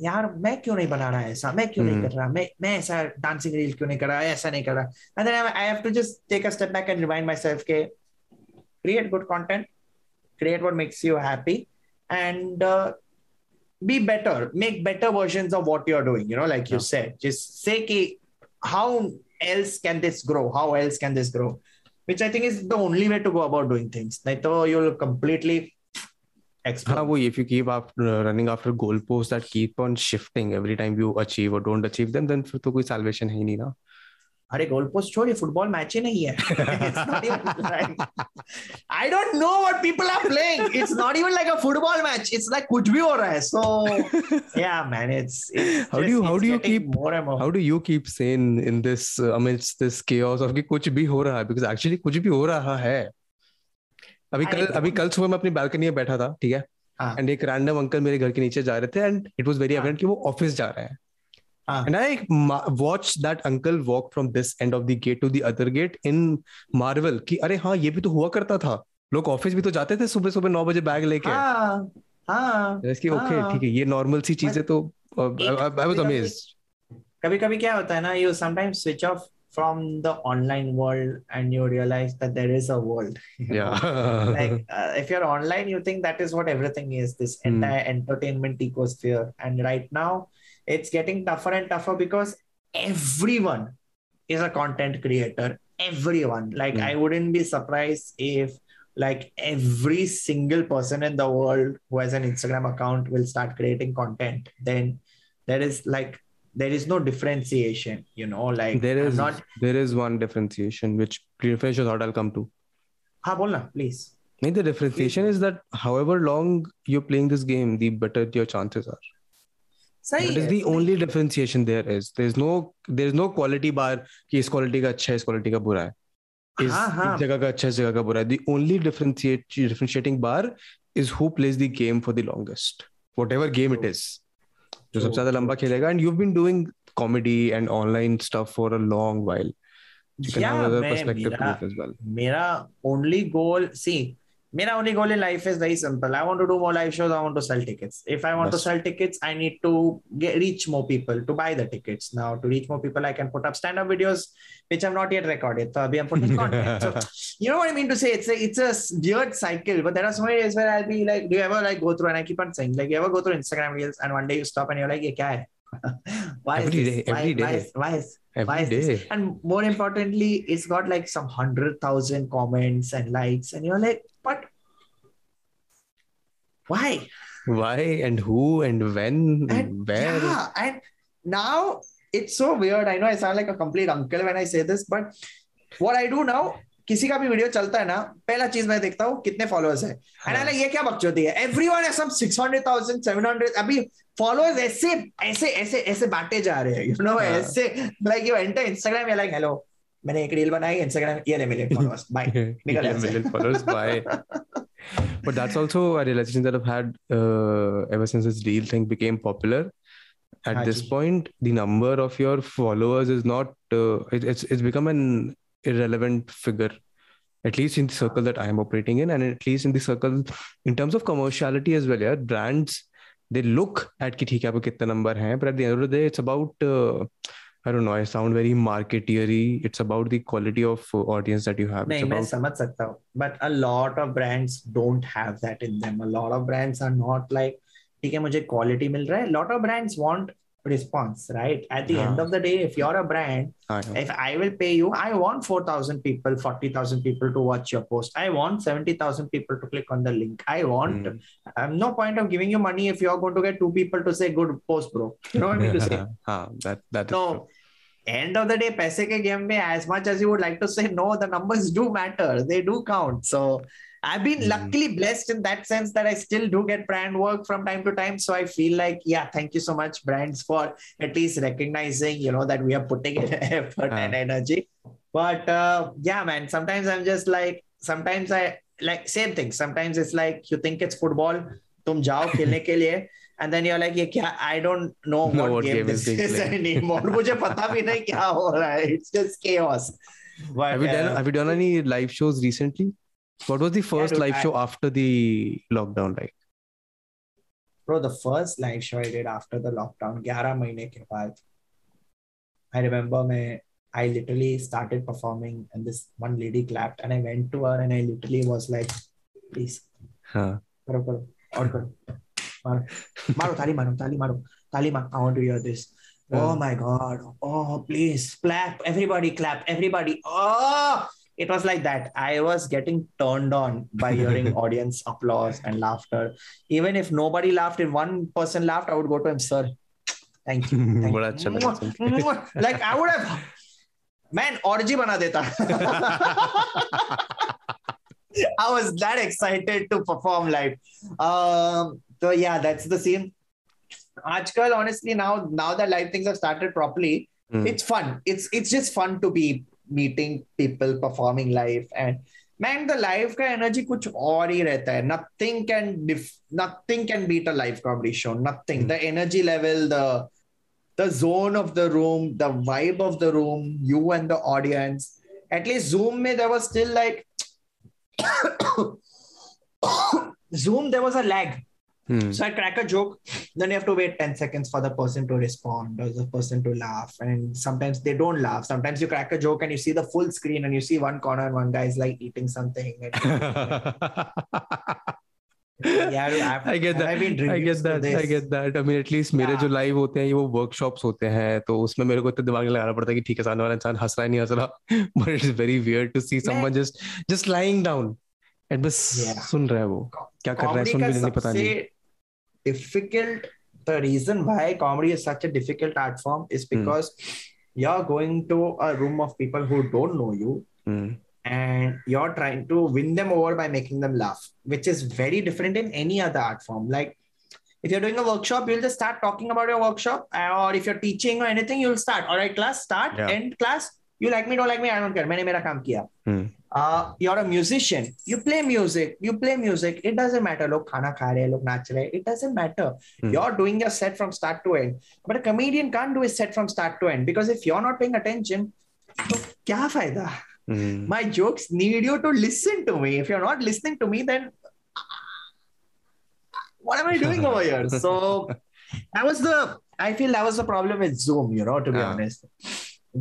यार मैं क्यों नहीं बना रहा ऐसा मैं क्यों नहीं Hmm. कर रहा मैं मैं ऐसा डांसिंग रील क्यों नहीं कर रहा ऐसा नहीं कर रहा and then I, I have to just take a step back and remind myself के create good content create what makes you happy and uh, be better make better versions of what you're doing you know like you Yeah. said just say कि how else can this grow how else can this grow which I think is the only way to go about doing things नहीं तो you'll completely explode हाँ वो if you keep after, running after goalposts that keep on shifting every time you achieve or don't achieve them then फिर तो कोई salvation है ही नहीं ना अरे गोल पोस्ट छोड़ ये फुटबॉल मैच ही नहीं है। I don't know what people are playing it's not even like a football match it's like कुछ भी हो रहा है so yeah man it's how do how do you keep more and more how do you keep sane in this amidst this chaos of कि कुछ भी हो रहा है? बिकॉज़ एक्चुअली कुछ भी हो रहा है। अभी कल अभी कल सुबह मैं अपनी बालकनी में बैठा था ठीक है? एंड एक रैंडम अंकल मेरे घर के नीचे जा रहे थे and it was very evident कि वो ऑफ़िस जा रहे हैं। हाँ। and i watch that uncle walk from this end of the gate to the other gate in marvel कि अरे हाँ ये भी तो हुआ करता था लोग ऑफ़िस भी तो जाते थे सुबह सुबह नौ बजे बैग लेके हाँ हाँ इसकी ओके हाँ। ठीक है ये नॉर्मल सी चीज़ें तो आई वाज कभी-कभी- अमेज्ड कभी कभी क्या होता है ना you sometimes switch off from the online world and you realize that there is a world you know? yeah like uh, if you're online you think that is what everything is this Hmm. entire entertainment ecosphere and right now it's getting tougher and tougher because everyone is a content creator everyone like Hmm. i wouldn't be surprised if like every single person in the world who has an instagram account will start creating content then there is like there is no differentiation you know like there is I'm not there is one differentiation which finish your thought I'll come to. ha bolna please I the differentiation is that however long you're playing this game, the better your chances are. सही है इस quality का अच्छा इस quality का बुरा है। इस जगह का अच्छा इस जगह का बुरा है। Only differentiating bar is who plays the game for the longest whatever game it is जो सबसे ज़्यादा लंबा खेलेगा। And you been doing comedy and online stuff for a long while मेरा ओनली गोल सी Mera only goal, see, Mera only goal in life is very simple. I want to do more live shows. I want to sell tickets. If I want to sell tickets, I need to get reach more people to buy the tickets. Now, to reach more people, I can put up stand-up videos, which I've not yet recorded. So I'm putting content. So, you know what I mean to say? It's a it's a weird cycle. But there are so many days where I'll be like, do you ever like go through? And I keep on saying, like, you ever go through Instagram reels and one day you stop and you're like, yeah, hai? why Every this? day, Why- every why day. is- why is Every Why is this? and more importantly, it's got like some hundred thousand comments and likes, and you're like, but why Why and who and when and where? yeah and now it's so weird i know i sound like a complete uncle when i say this but what i do now किसी का भी video चलता है ना पहला चीज़ मैं देखता हूँ कितने फॉलोअर्स है एंड आई ये क्या बकचोदी है एवरीवन हैज़ सम 600,000 700 अभी फॉलोअर्स ऐसे ऐसे ऐसे ऐसे बांटे जा रहे हैं यू नो हाँ. ऐसे like you enter Instagram you like hello मैंने एक रील बनाई इंस्टाग्राम ये ले मिलियन फॉलोअर्स बाय निकल Yeah, यहाँ से। million followers. Bye. but that's also a realization that I've had uh, ever since this real thing became popular. At हाँ this ji. point, the number of your followers is not. Uh, it, it's it's become an irrelevant figure, at least in the circle that I am operating in, and at least in the circle in terms of commerciality as well. Yeah, brands they look at कि ठीक है आपको कितना number है, but at the end of the day, it's about. Uh, I don't know. I sound very marketeery. It's about the quality of uh, audience that you have. नहीं It's मैं about समझ सकता हूँ but a lot of brands don't have that in them a lot of brands are not like ठीक है मुझे quality मिल रहा है lot of brands want response right at the end हाँ. of the day if you're a brand I know. if I will pay you I want 4000 people 40000 people to watch your post I want 70000 people to click on the link I want Mm. I'm no point of giving you money if you're going to get two people to say good post bro you know what I mean to say हाँ, that that is so true. end of the day पैसे के game में as much as you would like to say no the numbers do matter they do count so I've been Hmm. luckily blessed in that sense that I still do get brand work from time to time so I feel like yeah thank you so much brands for at least recognizing you know that we are putting in effort Ah. and energy but uh, yeah man sometimes I'm just like sometimes I like same thing sometimes it's like you think it's football तुम जाओ खेलने के लिए and then you're like ये क्या I don't know Know what, what game, game is this being is played. anymore मुझे पता भी नहीं क्या हो रहा है it's just chaos but Have you done uh, Have you done any live shows recently? What was the first dude, live I- show after the lockdown like? bro the first live show I did after the lockdown 11 महीने के बाद I remember मैं I literally started performing and this one lady clapped and I went to her and I literally was like please Huh. करो करो और करो Maro, Maro, Tali Maro, Tali Maro, Tali I want to hear this. Oh my God. Oh, please clap. Everybody clap. Everybody. Oh, it was like that. I was getting turned on by hearing audience applause and laughter. Even if nobody laughed, if one person laughed, I would go to him, sir. Thank you. Thank you. like I would have, man, orgy bana deta. I was that excited to perform live. Um, so yeah, that's the same. Aajkal, honestly, now now that live things have started properly, mm. it's fun. It's it's just fun to be meeting people, performing live, and man, the live ka energy kuch aur hi rehta hai. Nothing can dif- nothing can beat a live comedy show. Nothing. Mm. The energy level, the the zone of the room, the vibe of the room, you and the audience. At least Zoom, me. there was still like Zoom, there was a lag. Hmm. So I crack a joke, then you have to wait 10 seconds for the person to respond or the person to laugh. And sometimes they don't laugh. Sometimes you crack a joke and you see the full screen and you see one corner and one guy is like eating something. Yeah, I've, I get that. I get that. I get that. I mean, at least मेरे जो live होते हैं ये वो workshops होते हैं तो उसमें मेरे को इतना दिमाग लगाना पड़ता है कि ठीक है सामने वाला इंसान हंस रहा है नहीं हंस रहा but it is very weird to see someone just just lying down and बस सुन रहा है वो क्या कर रहा है comedy सुन का भी नहीं पता नहीं सबसे difficult the reason why comedy is such a difficult art form is Hmm. because you're going to a room of people who don't know you Hmm. and you're trying to win them over by making them laugh which is very different in any other art form like if you're doing a workshop you'll just start talking about your workshop uh, or if you're teaching or anything you'll start all right class start Yeah. end class you like me don't like me i don't care मैंने मेरा काम किया Hmm. uh, you're a musician you play music you play music it doesn't matter लोग खाना खा रहे हैं लोग नाच रहे हैं it doesn't matter Hmm. you're doing your set from start to end but a comedian can't do his set from start to end because if you're not paying attention तो क्या फायदा Hmm. my jokes need you to listen to me if you're not listening to me then what am i doing over here so that was the i feel that was the problem with zoom you know to be Yeah. honest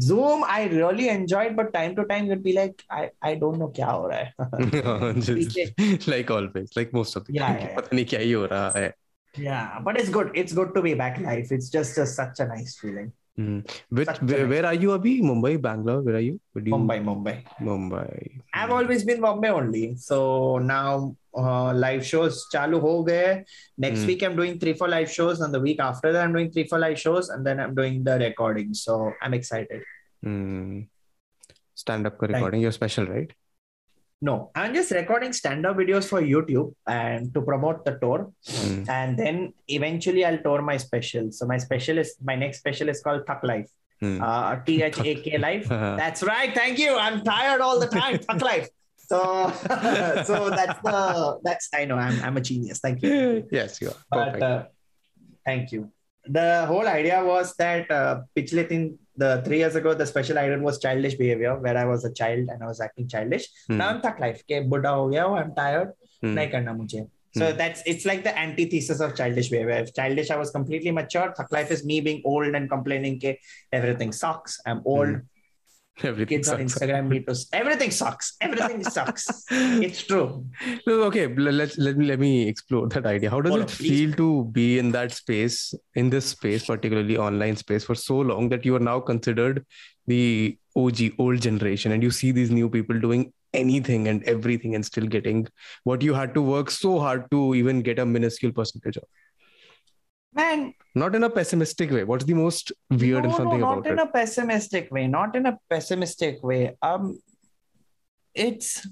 zoom i really enjoyed but time to time you'd be like i i don't know kya ho raha hai Just like always, like most of the Yeah, time, yeah, yeah. पता नहीं क्या ही हो रहा है yeah but it's good it's good to be back live it's just a, such a nice feeling Hmm. Which where, where are you, Abhi? Mumbai, Bangalore? Where are you? You- Mumbai, Mumbai. Mumbai. I've always been Bombay only. So now uh, live shows chalu ho gaye. Next Hmm. week I'm doing three four live shows, and the week after that I'm doing three four live shows, and then I'm doing the recording. So I'm excited. Hmm. Stand up Thank- recording. You're special, right? No, I'm just recording stand up videos for YouTube and to promote the tour. Hmm. And then eventually I'll tour my special. So my special is my next special is called Thak Life. Hmm. Uh, T H A K Life. That's right. Thank you. I'm tired all the time. Thak Life. So, so that's the that's I know I'm I'm a genius. Thank you. yes, you are. But Perfect. uh, thank you. The whole idea was that uh, पिछले तीन the three years ago, the special item was childish behavior, where I was a child and I was acting childish. Mm. Now I'm thug life. Okay, buddha ho gaya, oh, I'm tired. Mm. Nahi karna. Hmm. So mm. that's it's like the antithesis of childish behavior. If childish, I was completely mature. Thug life is me being old and complaining ke everything sucks. I'm old. Mm. Everything Kids on sucks. Instagram need to everything sucks. Everything sucks. It's true. No, okay, let let me let me explore that idea. How does Follow, it please. feel to be in that space, in this space, particularly online space, for so long that you are now considered the OG, old generation, and you see these new people doing anything and everything and still getting what you had to work so hard to even get a minuscule percentage of? Man, Not in a pessimistic way. What's the most weird no, and fun no, thing not in a pessimistic way. Not in a pessimistic way. Um, it's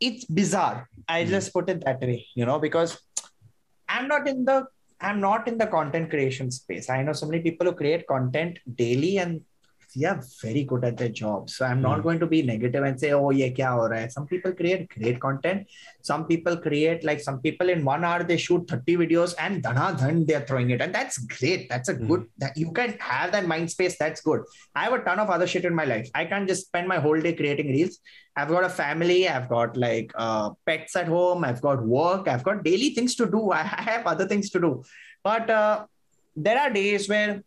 it's bizarre. I Hmm. just put it that way, you know, because I'm not in the I'm not in the content creation space. I know so many people who create content daily and they are very good at their job. So I'm not Hmm. going to be negative and say, oh, yeah, kya ho raha hai? Some people create great content. Some people create like some people in one hour they shoot 30 videos and dana dhan they're throwing it. And that's great. That's a Hmm. good that you can have that mind space. That's good. I have a ton of other shit in my life. I can't just spend my whole day creating reels. I've got a family. I've got like uh, pets at home. I've got work. I've got daily things to do. I have other things to do. But uh, there are days where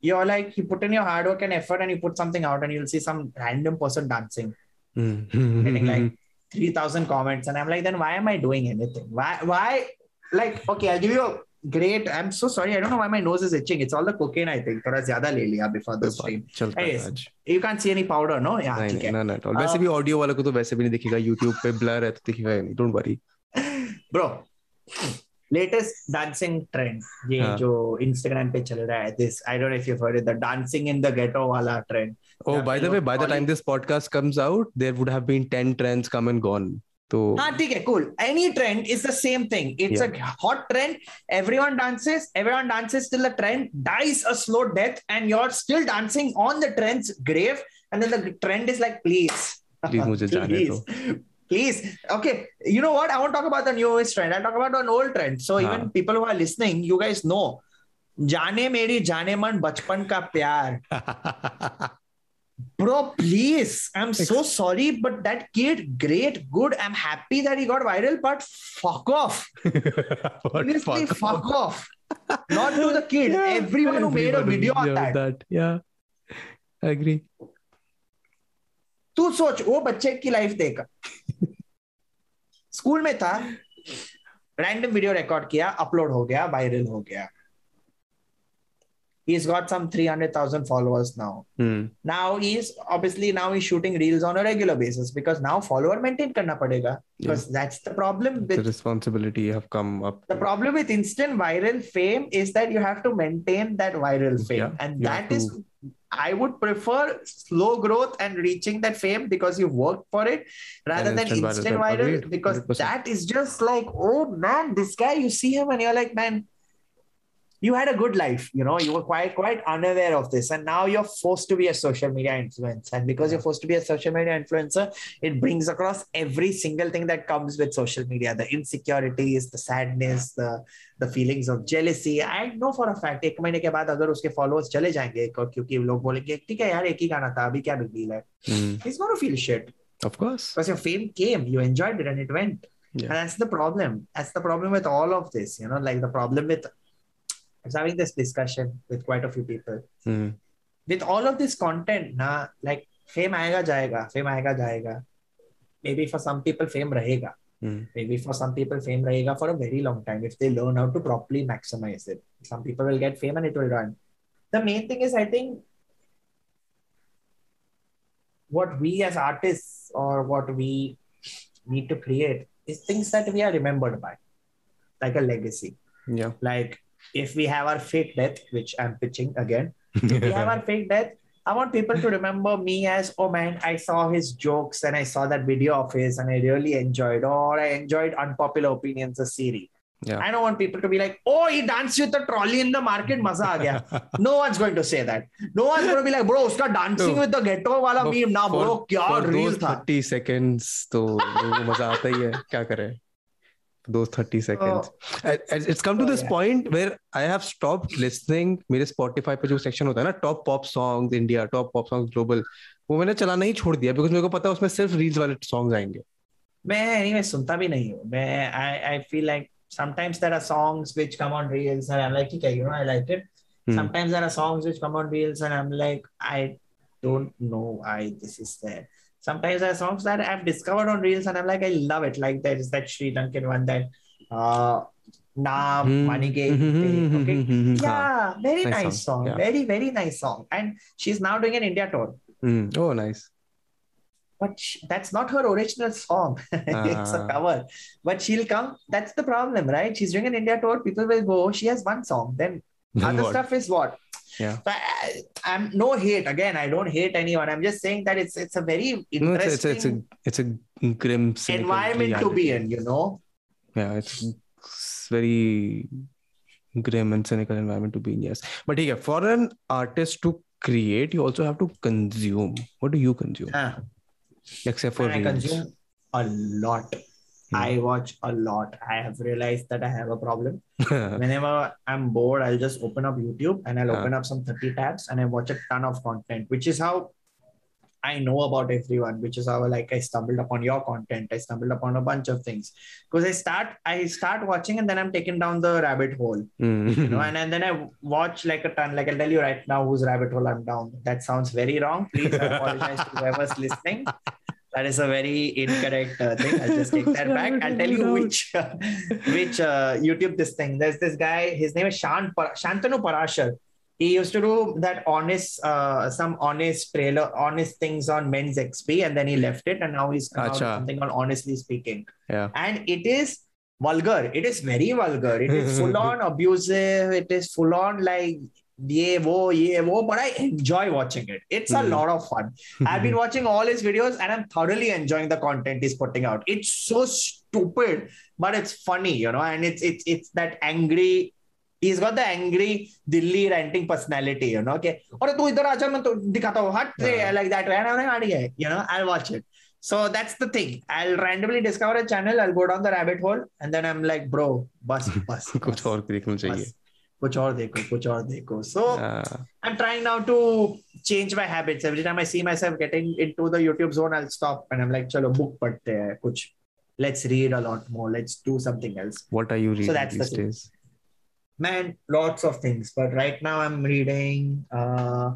you're like, you put in your hard work and effort and you put something out and you'll see some random person dancing, getting like 3,000 comments. And I'm like, then why am I doing anything? Why, why? Like, okay, I'll give you a great, I'm so sorry. I don't know why my nose is itching. It's all the cocaine, I think. थोड़ा ज़्यादा ले लिया before the stream. चलता है Anyways, आज You can't see any powder, no? Yeah, नहीं ठीक नहीं है. ना ना at all. वैसे भी ऑडियो वाला को तो वैसे भी नहीं दिखेगा यूट्यूब पे ब्लर है तो दिखेगा ही नहीं don't worry Bro, latest dancing trend ये हाँ. जो इंस्टाग्राम पे चल रहा है this I don't know if you heard the dancing in the ghetto वाला trend oh by the way by the time this podcast comes out there would have been 10 trends come and gone तो हाँ ठीक है cool any trend is the same thing it's a hot trend everyone dances everyone dances till the trend dies a slow death and you are still dancing on the trend's grave and then the trend is like please please मुझे जाने दो। please okay you know what i won't talk about the newest trend i'll talk about an old trend so even हाँ. people who are listening you guys know जाने मेरी जाने मन बचपन का प्यार bro please i'm so sorry but that kid great good i'm happy that he got viral but fuck off What seriously fuck fuck off? off not to the kid Yeah, everyone who made a everyone video on deserved that Yeah, I agree. तू सोच वो बच्चे की life देख school में था random video record किया upload हो गया वायरल हो गया he's got some 300,000 followers now Hmm. now he's obviously now he's shooting reels on a regular basis because now follower maintain karna padega because yeah. that's the problem with The with responsibility have come up. the problem with instant viral fame is that you have to maintain that viral fame Yeah, and you that is i would prefer slow growth and reaching that fame because you've worked for it rather Than instant instant, viral viral because 100%. that is just like oh man this guy you see him and you're like man you had a good life you know you were quite quite unaware of this and now you're forced to be a social media influencer and because you're forced to be a social media influencer it brings across every single thing that comes with social media the insecurities the sadness the the feelings of jealousy i know for a fact एक महीने के बाद अगर उसके followers चले जाएंगे क- क्योंकि लोग बोलेंगे ठीक है यार एक ही गाना था अभी क्या big deal है Hmm. he's gonna feel shit Of course. because your fame came you enjoyed it and it went Yeah. and that's the problem that's the problem with all of this you know like the problem with I was having this discussion with quite a few people. Mm. With all of this content, na like fame aega jayega, fame aega jayega. Maybe for some people, fame rahega. Mm. Maybe for some people, fame rahega for a very long time if they learn how to properly maximize it. Some people will get fame and it will run. The main thing is, I think what we as artists or what we need to create is things that we are remembered by, like a legacy. Yeah. Like if we have our fake death, which I'm pitching again, if we have our fake death, I want people to remember me as, oh man, I saw his jokes and I saw that video of his and I really enjoyed, or I enjoyed Unpopular Opinions, a series. Yeah. I don't want people to be like, oh, he danced with a trolley in the market, maza gaya. no one's going to say that. No one's going to be like, bro, uska dancing no. with the ghetto wala meme. Now, nah, bro, kya for real tha. 30 seconds, to maza aata hi hai. Kya kare? Those 30 seconds and it's come to Oh, this yeah. point where I have stopped listening मेरे Spotify पे जो section होता है ना top pop songs India top pop songs global वो मैंने चलाना ही छोड़ दिया because मेरे को पता है उसमें सिर्फ़ रील्स वाले songs आएँगे मैं anyway सुनता भी नहीं हूँ मैं I I feel like sometimes there are songs which come on reels and I'm like है you know I like it Hmm. sometimes there are songs which come on reels and I'm like I don't know why this is there sometimes there are songs that I've discovered on reels and I'm like I love it like there is that Sri Lankan one that uh Naam Hmm. Money Game Hmm. okay Hmm. yeah very Nice nice, song, song, yeah. very very nice song and she's now doing an India tour Hmm. oh nice but she, that's not her original song. it's a Ah. cover. But she'll come. That's the problem, right? She's doing an India tour. People will go. She has one song. Then Then other what? stuff is what? Yeah. So I, I'm no hate. Again, I don't hate anyone. I'm just saying that it's it's a very interesting no, it's, a- it's, a- it's a it's a grim environment to be in. You know. yeah it's, it's very grim and cynical environment to be in yes but yeah for an artist to create you also have to consume what do you consume Ah, except for I consume a lot. Hmm. I watch a lot. I have realized that I have a problem. Whenever I'm bored, I'll just open up YouTube and I'll open up some 30 tabs and I watch a ton of content, which is how I know about everyone, which is how like I stumbled upon your content. I stumbled upon a bunch of things. Because I start I start watching and then I'm taken down the rabbit hole. Mm. You know, and, and then I watch like a ton, like I'll tell you right now whose rabbit hole I'm down. That sounds very wrong. Please I apologize to whoever's listening. That is a very incorrect uh, thing. I'll just take that back. I'll tell you which which uh, YouTube this thing. There's this guy. His name is Shan Par- Shantanu Parashar. He used to do that honest, uh, some honest trailer, honest things on Men's XP, and then he left it, and now he's come out with something on Honestly Speaking. yeah And it is vulgar. It is very vulgar. It is full on abusive. It is full on like yeah, wo, yeah, wo, but I enjoy watching it. It's a Hmm. lot of fun. I've been watching all his videos and I'm thoroughly enjoying the content he's putting out. It's so stupid, but it's funny, you know, and it's it's it's that angry. He's got the angry Delhi ranting personality, you know. Okay, और तू इधर आजा मैं तो दिखाता हूँ हट से Yeah. like that. And I'm like, "अरे, you know, I'll watch it. So that's the thing. I'll randomly discover a channel. I'll go down the rabbit hole, and then I'm like, bro, bus, bus, कुछ और देखना चाहिए बस कुछ और देखो कुछ और देखो so Uh, i'm trying now to change my habits every time i see myself getting into the youtube zone i'll stop and i'm like chalo book padhte hai kuch let's read a lot more let's do something else what are you reading that's the these thing. days man lots of things but right now i'm reading uh,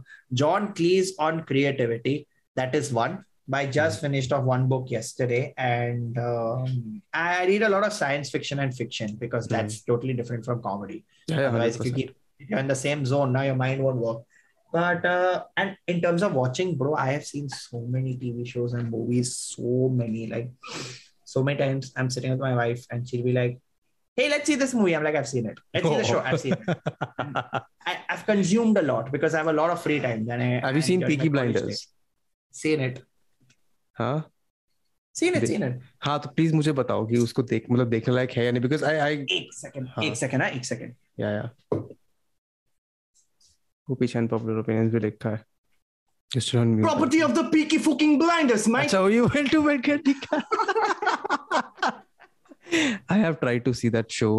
john cleese on creativity that is one I just finished off one book yesterday, and um, I read a lot of science fiction and fiction because that's totally different from comedy. yeah, if you keep if you're in the same zone, now your mind won't work. But uh, and in terms of watching, bro, I have seen so many TV shows and movies, so many like so many times. I'm sitting with my wife and she'll be like, "Hey, let's see this movie." I'm like, "I've seen it. Let's see the show. I've seen it." I, I've consumed a lot because I have a lot of free time. Then I have you seen Peaky Blinders. Seen it. हाँ it. They- Seen it. हाँ तो please मुझे बताओ कि उसको देख मतलब देखने लायक है या नहीं बिकॉज़ आई आई एक second. हाँ. एक. हाँ, एक second. या या वो पीछे अनपॉपुलर ओपिनियंस भी लिखा है Just on mute. Property of the Peaky fucking Blinders, mate. अच्छा you went to bed Katika. I have tried to see that show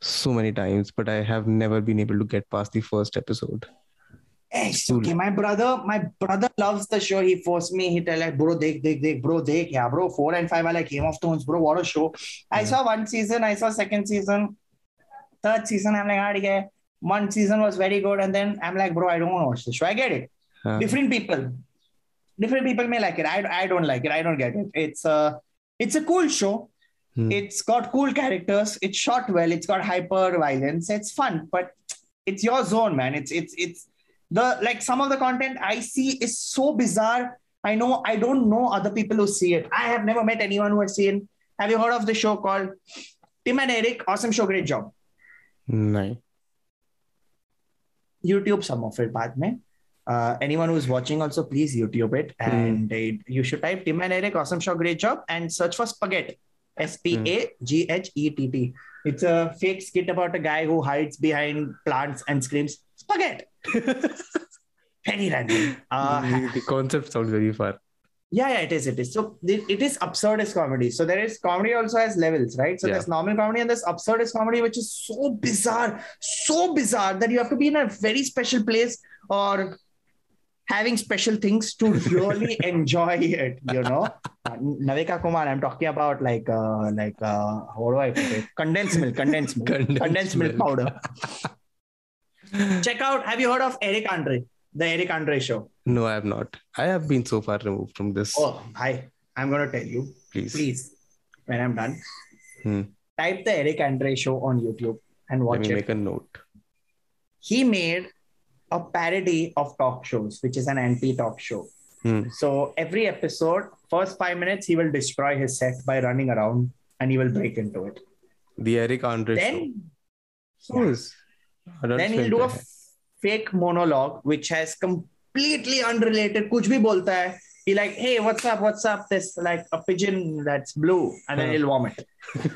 so many times but I have never been able to get past the first episode it's okay. My brother, my brother loves the show. He forced me. He tell like, bro, dekh, dekh, dekh, bro, dekh, yeah, bro. Four and five are like Game of Thrones, bro. What a show! I saw one season. I saw second season, third season. I'm like, ah, yeah. One season was very good, and then I'm like, bro, I don't want to watch the show. I get it. Different people, different people may like it. I, I don't like it. I don't get it. It's a, it's a cool show. Hmm. It's got cool characters. It's shot well. It's got hyper violence. It's fun, but it's your zone, man. It's it's it's the like some of the content I see is so bizarre. I know I don't know other people who see it. I have never met anyone who has seen. Have you heard of the show called Tim and Eric? Awesome show, great job. नहीं YouTube some of it बाद में. Uh, anyone who's watching also please YouTube it and uh, you should type Tim and Eric awesome show great job and search for Spaghetti S P A G H E T T. It's a fake skit about a guy who hides behind plants and screams Spaghetti. Very random. Uh, the, the concept sounds very far. yeah, yeah, it is. It is. So it, it is absurdist comedy. So there is comedy also has levels, right? So Yeah. there's normal comedy and there's absurdist comedy, which is so bizarre, so bizarre that you have to be in a very special place or having special things to really enjoy it. You know, Navika Kumar. I'm talking about like uh, like uh, how do I put it? Condensed milk, condensed milk, Condensed condensed, milk. powder. Check out. Have you heard of Eric Andre? The Eric Andre show. No, I have not. I have been so far removed from this. Oh, hi. I'm gonna tell you. please. please, when I'm done, Hmm. type the Eric Andre show on YouTube and watch Let me it. make a note. He made a parody of talk shows, which is an anti-talk show. Hmm. So every episode, first five minutes, he will destroy his set by running around and he will break into it. The Eric Andre show. Then, Who is? Then he'll do a fake monologue which has completely unrelated. Kuch bhi bolta hai. He like, hey, what's up? What's up? This like a pigeon that's blue, and then he'll vomit.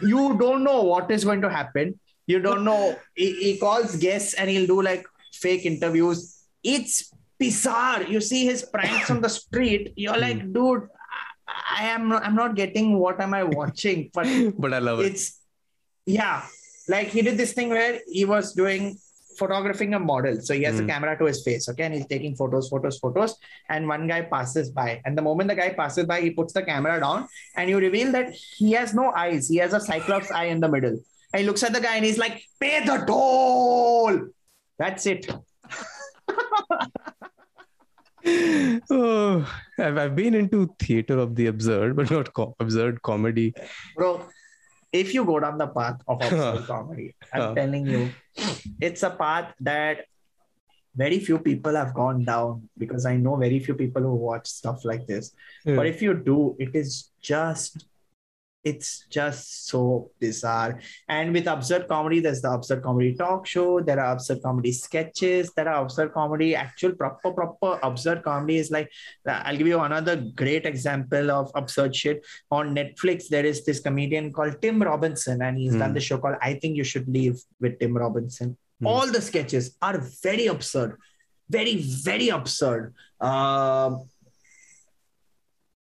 you don't know what is going to happen. You don't know. He, he calls guests and he'll do like fake interviews. It's bizarre. You see his pranks on the street. You're like, hmm. dude, I, am. Not, I'm not getting what am I watching, but but I love it. it's yeah like he did this thing where he was doing photographing a model. So he has a Hmm. camera to his face okay and he's taking photos photos photos and one guy passes by. And the moment the guy passes by he puts the camera down and you reveal that he has no eyes. He has a cyclops eye in the middle. And he looks at the guy and he's like pay the toll! That's it. Oh, I've, I've been into theater of the absurd, but not co- absurd comedy. bro if you go down the path of absurd comedy i'm telling you it's a path that very few people have gone down because i know very few people who watch stuff like this. But if you do it is just it's just so bizarre. And with absurd comedy there's the absurd comedy talk show there are absurd comedy sketches there are absurd comedy actual proper proper absurd comedy is like i'll give you another great example of absurd shit. On netflix there is this comedian called tim robinson and he's Hmm. done the show called i think you should leave with tim robinson. Hmm. all the sketches are very absurd. Very very absurd. Um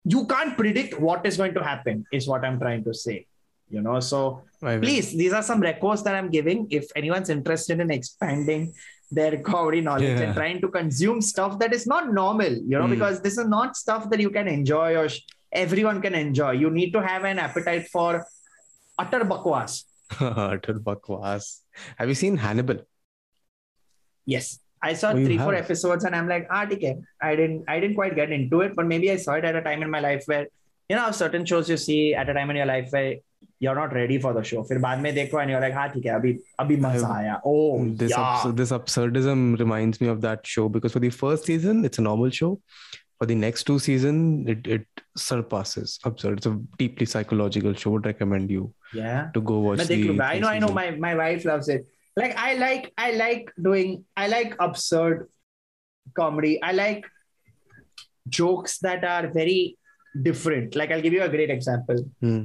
you can't predict what is going to happen is what i'm trying to say you know so will. please these are some records that i'm giving if anyone's interested in expanding their comedy knowledge Yeah. and trying to consume stuff that is not normal you know Hmm. because this is not stuff that you can enjoy or sh- everyone can enjoy you need to have an appetite for utter bakwas Utter bakwas. Have you seen Hannibal? yes i saw Oh, you three four have? episodes and i'm like ah okay i didn't i didn't quite get into it but maybe i saw it at a time in my life where you know certain shows you see at a time in your life where you're not ready for the show फिर बाद में देखो and you're like हाँ ठीक है अभी अभी मजा आया oh this yeah abs- this absurdism reminds me of that show because for the first season it's a normal show for the next two season it, it surpasses absurd it's a deeply psychological show would recommend you yeah to go watch मैं देख the लूंगा I first know I know season. my my wife loves it like I like I like doing I like absurd comedy I like jokes that are very different like I'll give you a great example Hmm.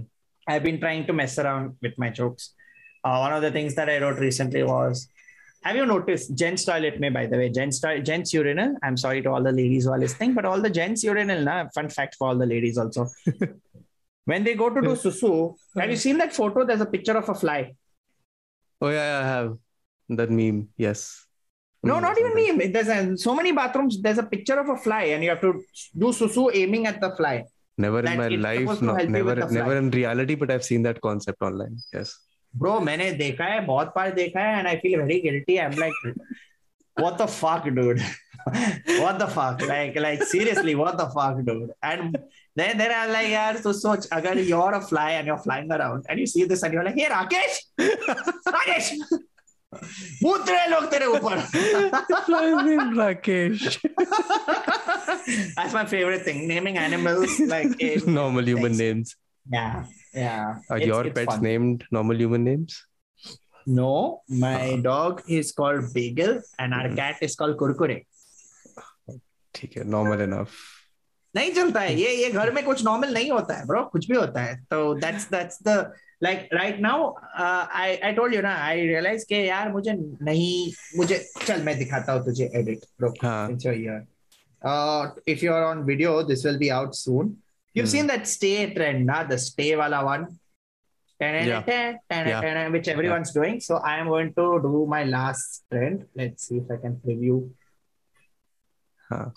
I've been trying to mess around with my jokes. Uh, one of the things that I wrote recently was Have you noticed Jen's toilet? May by the way, gents Jen's urinal. I'm sorry to all the ladies who are listening, but all the gents urinal, na, fun fact for all the ladies also. when they go to do susu, have you seen that photo? There's a picture of a fly. oh yeah i have that meme yes No, Hmm, not even something. me. There's a, so many bathrooms. There's a picture of a fly, and you have to do susu aiming at the fly. never in that my it's life supposed to no, help you never with the never fly. in reality but i've seen that concept online yes Bro, मैंने देखा है बहुत बार देखा है and I feel very guilty. I'm like, what the fuck, dude? what the fuck? Like, like seriously, what the fuck, dude? And then then I'm like, यार तो सोच अगर you're a fly and you're flying around and you see this and you're like, hey Rakesh, Rakesh, भूत रहे लोग तेरे ऊपर Rakesh. that's my favorite thing naming animals like in- normal human Thanks. names. yeah yeah Are It's- your it's pets fun. named normal human names? no my dog is called bagel and our Mhm. cat is called kurkure ठीक है, normal enough. नहीं चलता है ये ये घर में कुछ नॉर्मल नहीं होता है ब्रो कुछ भी होता है तो that's that's the like right now I I told you ना आई रियलाइज़ के यार मुझे नहीं मुझे चल मैं दिखाता हूँ तुझे edit bro if you are on video this will be out soon you seen that stay trend ना द स्टे वाला one Yeah. Yeah. Which everyone's yeah. doing. So I am going to do my last trend. Let's see if I can preview. Huh.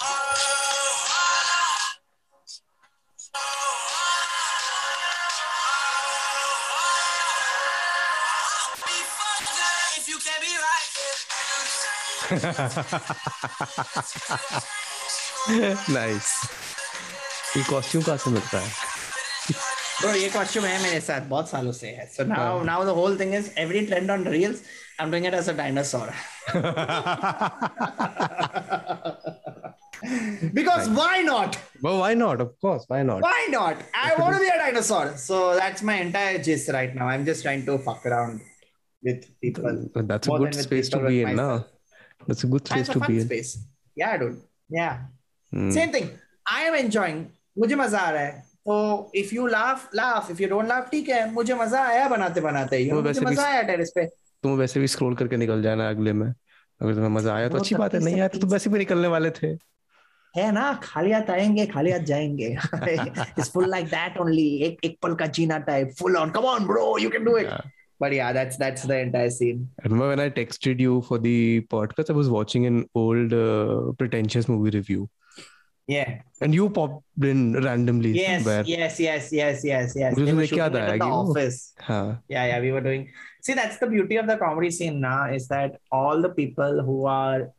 nice. ये costume कहाँ से मिलता है Bro, ये costume है मेरे साथ बहुत सालों से है. So now, हाँ. now the whole thing is every trend on reels, I'm doing it as a dinosaur. because why not? But why not? Of course, why not? Why not? I want to be a dinosaur. So that's my entire gist right now. I'm just trying to fuck around with people. That's a More good than with space to people, be with in, na? that's a good place to be in. space. Yeah dude. Yeah. Hmm. same thing. I am enjoying. mujhe maza hai तो if you laugh laugh if you don't laugh ठीक है. मुझे मज़ा आया बनाते बनाते. You मुझे मज़ा आया टेरेस पे. तुम वैसे भी स्क्रॉल करके निकल जाना अगले में. अगर तुम्हें मज़ा आया तो अच्छी तो बात है. नहीं आया तो वैसे भी निकलने वाले थे. है ना? खाली हाथ आएँगे खाली हाथ जाएँगे. It's full like that only एक एक पल का जीना type full on come on bro you can do it but yeah that's that's the entire scene. I remember when i texted you for the podcast i was watching an old uh, pretentious movie review. Yeah. And you popped in randomly yes somewhere. yes yes yes yes yes. We were shooting it at the office. Huh. yeah yeah we were doing. See that's the beauty of the comedy scene now is that all the people who are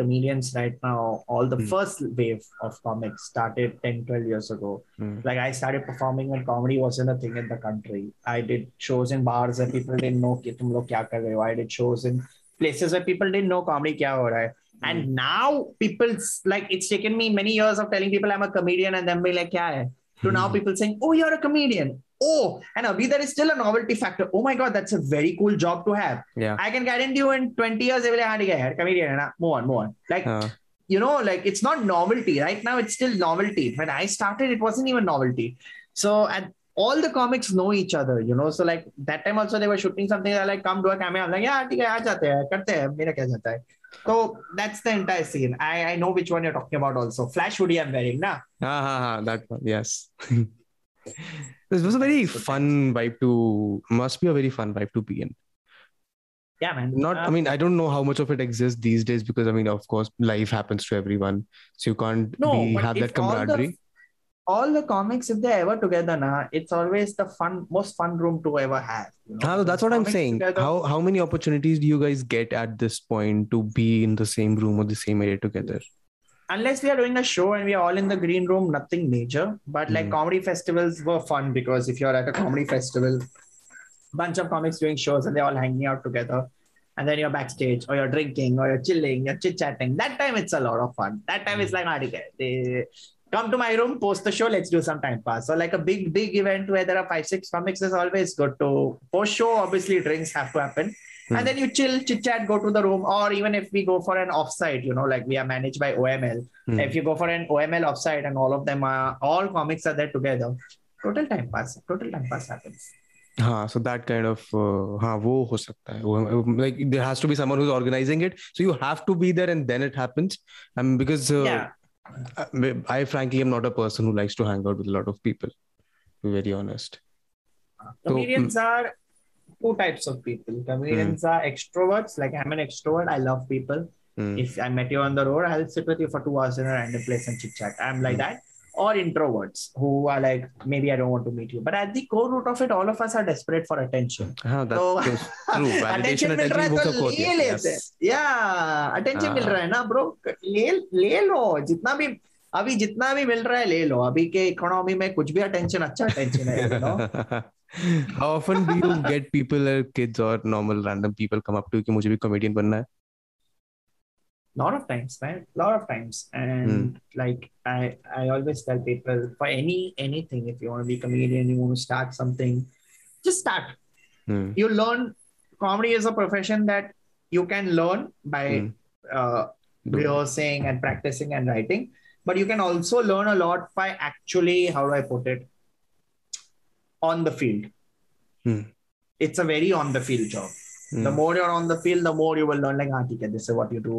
comedians right now, all the mm. first wave of comics started 10, 12 years ago. Mm. Like I started performing when comedy wasn't a thing in the country. I did shows in bars where people didn't know ki tum log kya kar rahe ho. I did shows in places where people didn't know comedy kya ho raha hai. And hmm. now people's like it's taken me many years of telling people I'm a comedian and then be like, kya hai? To hmm. now people saying, Oh, you're a comedian oh and abhi there is still a novelty factor oh my god that's a very cool job to have yeah i can guarantee you in 20 years they will like, "हाँ, ठीक है यार comedian है ना move on move on like हाँ you know, like it's not novelty. Right now, it's still novelty. When I started, it wasn't even novelty. So, and all the comics know each other, you know. So, like that time also, they were shooting something. They're like, come do a cameo. I'm like, yeah, ठीक है, आ जाते हैं, करते हैं, मेरा क्या जाता है. So that's the entire scene. I, I know which one you're talking about also. Flash hoodie I'm wearing, na. Ah, ah, ah, that one, yes. this was a very fun vibe to, must be a very fun vibe to be in. Yeah, man. Not, Uh, I mean, I don't know how much of it exists these days because, I mean, of course, life happens to everyone. So you can't no, be, have that camaraderie. All the, all the comics, if they're ever together, na, it's always the fun, most fun room to ever have. You know? Ah, that's what I'm saying. together- How how many opportunities do you guys get at this point to be in the same room or the same area together? Unless we are doing a show and we are all in the green room, nothing major. But like Hmm. comedy festivals were fun because if you're at a comedy festival, bunch of comics doing shows and they're all hanging out together. And then you're backstage or you're drinking or you're chilling, you're chit chatting. That time it's a lot of fun. That time it's like, ah, they come to my room, post the show, let's do some time pass. So like a big, big event where there are five, six comics is always good to post show. Obviously, drinks have to happen. Hmm. And then you chill, chit chat, go to the room, or even if we go for an offsite, you know, like we are managed by OML. Hmm. If you go for an OML offsite and all of them are all comics are there together, total time pass, total time pass happens. हाँ, so that kind of uh, हाँ वो हो सकता है वो- like there has to be someone who's organizing it so you have to be there and then it happens um, because uh, yeah, I, I frankly am not a person who likes to hang out with a lot of people to be very honest So, comedians are two types of people. Comedians are extroverts. Like I'm an extrovert. I love people. Hmm. If I met you on the road, I'll sit with you for two hours in a random place and chit chat. I'm like Hmm. that. Or introverts who are like, maybe I don't want to meet you. But at the core root of it, all of us are desperate for attention. हाँ that's तो that's true validation मिल रहा है attention तो ले लेते हैं. या attention मिल हाँ। रहा है ना ब्रो ले ले लो जितना भी अभी जितना भी मिल रहा है ले लो अभी के इकोनॉमी में कुछ भी अटेंशन अच्छा अटेंशन है? How often do you get people, uh, kids or normal random people, come up to you कि मुझे भी comedian बनना है? lot of times man lot of times and like i i always tell people for any anything if you want to be a comedian you want to start something just start Hmm. you learn comedy is a profession that you can learn by Hmm. uh, Do- rehearsing and practicing and writing but you can also learn a lot by actually how do i put it on the field Hmm. it's a very on the field job Hmm. the more you're on the field the more you will learn like ah, okay, this is what you do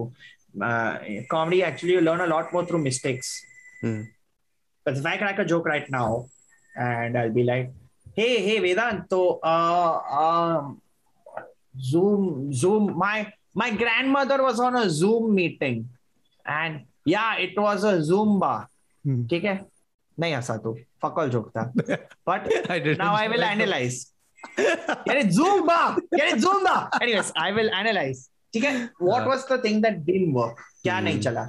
uh, comedy actually you learn a lot more through mistakes Hmm. but if i crack a joke right now and i'll be like hey hey vedant so uh, um, zoom zoom my my grandmother was on a zoom meeting and yeah it was a zumba Hmm. ठीक है नहीं हंसा तू फकल joke था। But now I will analyse analyse zoom बा झूम बा। एनीवेज आई विल एनालाइज ठीक है? What was the thing that didn't work क्या नहीं चला?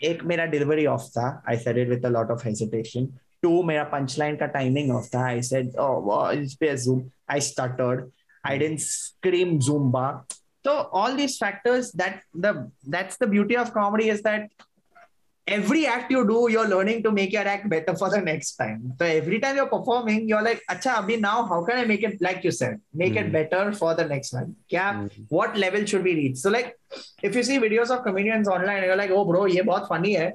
एक मेरा डिलीवरी ऑफ़ था। I said it with a lot of hesitation two मेरा पंचलाइन का टाइमिंग ऑफ़ था। आई सेड इस पे zoom I stuttered I didn't scream zoom बा तो all these factors that the that's the beauty of comedy is that every act you do, you're learning to make your act better for the next time. So every time you're performing, you're like, Acha, abhi now how can I make it like you said, make it Hmm. it better for the next one? Kya, mm-hmm. what level should we reach? So like, if you see videos of comedians online, you're like, oh bro, ये बहुत funny है,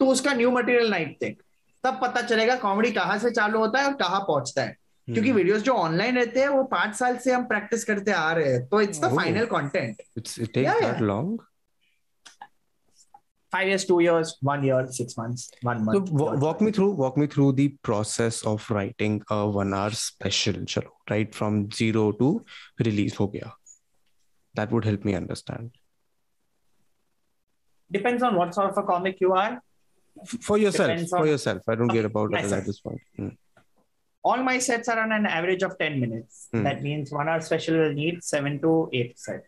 तो उसका new material night देख. तब पता चलेगा comedy कहाँ से चालू होता है और कहाँ पहुँचता है क्योंकि Hmm. वीडियोस जो ऑनलाइन रहते हैं वो पाँच साल से हम प्रैक्टिस करते आ रहे हैं तो it's the Oh. Final content It's, it takes Yeah, that five years, two years, one year, six months, one month. So w- walk me through, walk me through the process of writing a one hour special, chalo, right from zero to release. Ho gaya. That would help me understand. Depends on what sort of a comic you are. For yourself, for yourself. I don't okay, care about at this point. Hmm. All my sets are on an average of 10 minutes. Hmm. That means one hour special will need seven to eight sets.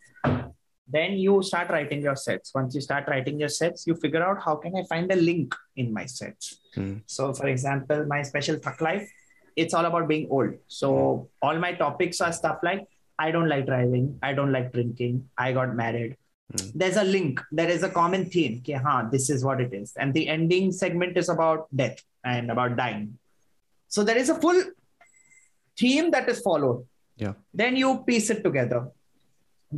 Then you start writing your sets. Once you start writing your sets, you figure out how can I find a link in my sets. Hmm. So, for example, my special Thak Life, it's all about being old. So, all my topics are stuff like I don't like driving, I don't like drinking, I got married. Hmm. There's a link, there is a common theme. Okay, huh, this is what it is. And the ending segment is about death and about dying. So there is a full theme that is followed. Yeah. Then you piece it together.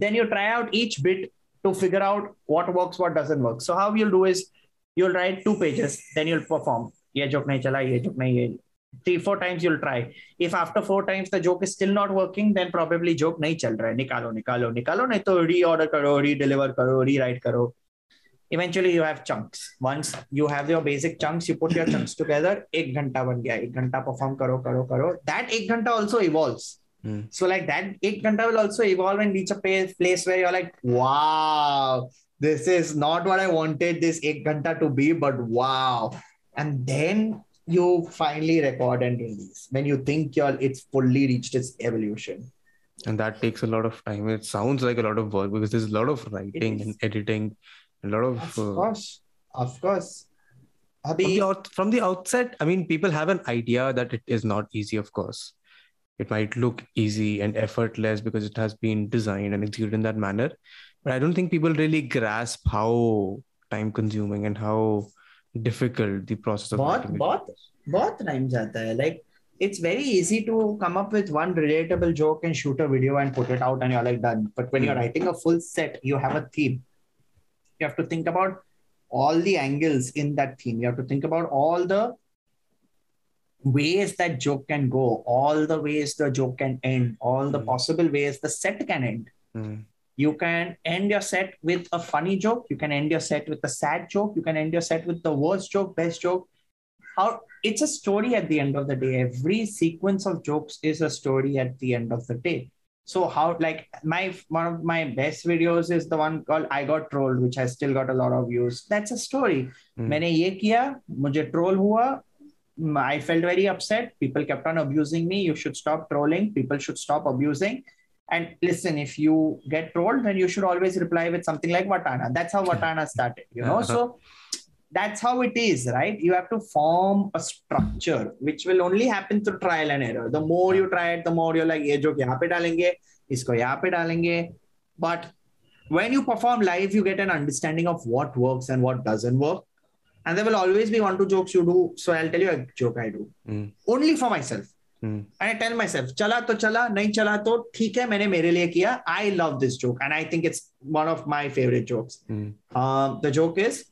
Then you try out each bit to figure out what works, what doesn't work. So how you'll do is you'll write two pages, then you'll perform. Ye joke nahi chala, ye joke nahi. Three, four times you'll try. If after four times the joke is still not working, then probably joke nahi chal raha hai. Nikalo, nikalo, nikalo. Nahi to reorder karo, re-deliver karo, rewrite karo eventually you have chunks once you have your basic chunks you put your chunks together ek ghanta ban gaya ek ghanta perform karo karo karo that ek ghanta also evolves Hmm. so like that ek ghanta will also evolve and reach a place where you're like wow this is not what i wanted this ek ghanta to be but wow and then you finally record and release when you think you're it's fully reached its evolution And that takes a lot of time. It sounds like a lot of work because there's a lot of writing and editing, a lot of. of uh, course of course from the, out, from the outset, I mean, people have an idea that it is not easy, of course It might look easy and effortless because it has been designed and executed in that manner. But I don't think people really grasp how time consuming and how difficult the process of बहुत writing it बहुत बहुत time जाता है like it's very easy to come up with one relatable joke and shoot a video and put it out and you're like done but when you're Hmm. writing a full set you have a theme you have to think about all the angles in that theme you have to think about all the ways that joke can go all the ways the joke can end all the Hmm. possible ways the set can end Hmm. you can end your set with a funny joke you can end your set with a sad joke you can end your set with the worst joke best joke how it's a story at the end of the day every sequence of jokes is a story at the end of the day so how like my one of my best videos is the one called i got trolled which has still got a lot of views that's a story Hmm. मैंने ये किया मुझे troll हुआ I felt very upset. People kept on abusing me. You should stop trolling. People should stop abusing. And listen, if you get trolled, then you should always reply with something like Watana. That's how Watana started, you know. So that's how it is, right? You have to form a structure, which will only happen through trial and error. The more you try it, the more you're like, ये joke यहाँ पे डालेंगे, इसको यहाँ पे डालेंगे. But when you perform live, you get an understanding of what works and what doesn't work. And there will always be one, two jokes you do. So I'll tell you a joke I do. Mm. Only for myself. Hmm. And I tell myself, चला तो चला, नहीं चला तो ठीक है, मैंने मेरे लिए किया. I love this joke. And I think it's one of my favorite jokes. Hmm. Um, the joke is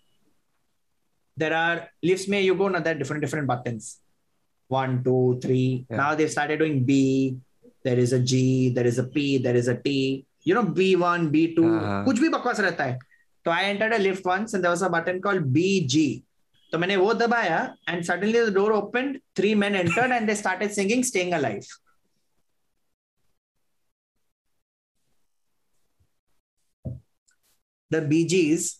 there are lifts may you go now there are different different buttons one two three Yeah. now they've started doing b there is a g there is a p there is a t you know b1 b2 हाँ. कुछ भी बकवास रहता है तो I enter a lift once and there was a button called BG तो मैंने वो दबाया and suddenly the door open three men entered and they started singing staying alive the Bee Gees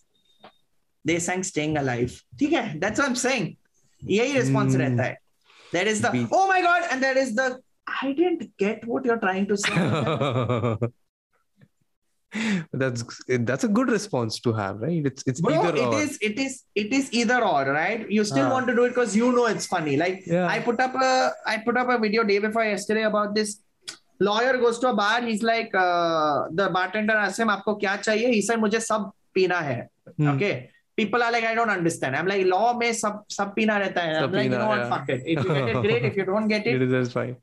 they sang staying alive ठीक है? That's what I am saying यही response hmm. रहता है. There is the oh my God and there is the I didn't get what you are trying to से that's that's a good response to have right? It's it's Bro, either it or. is it is it is either or right? You still ah. want to do it because you know it's funny. Like yeah. i put up a i put up a video day before yesterday about this lawyer goes to a bar he's like uh, the bartender asks him aapko kya chahiye he said mujhe sab peena hai hmm. okay? People are like i don't understand. I'm like law mein sab sab peena rehta hai i'm like you know what? fuck it. If you get it great. If you don't get it it is fine.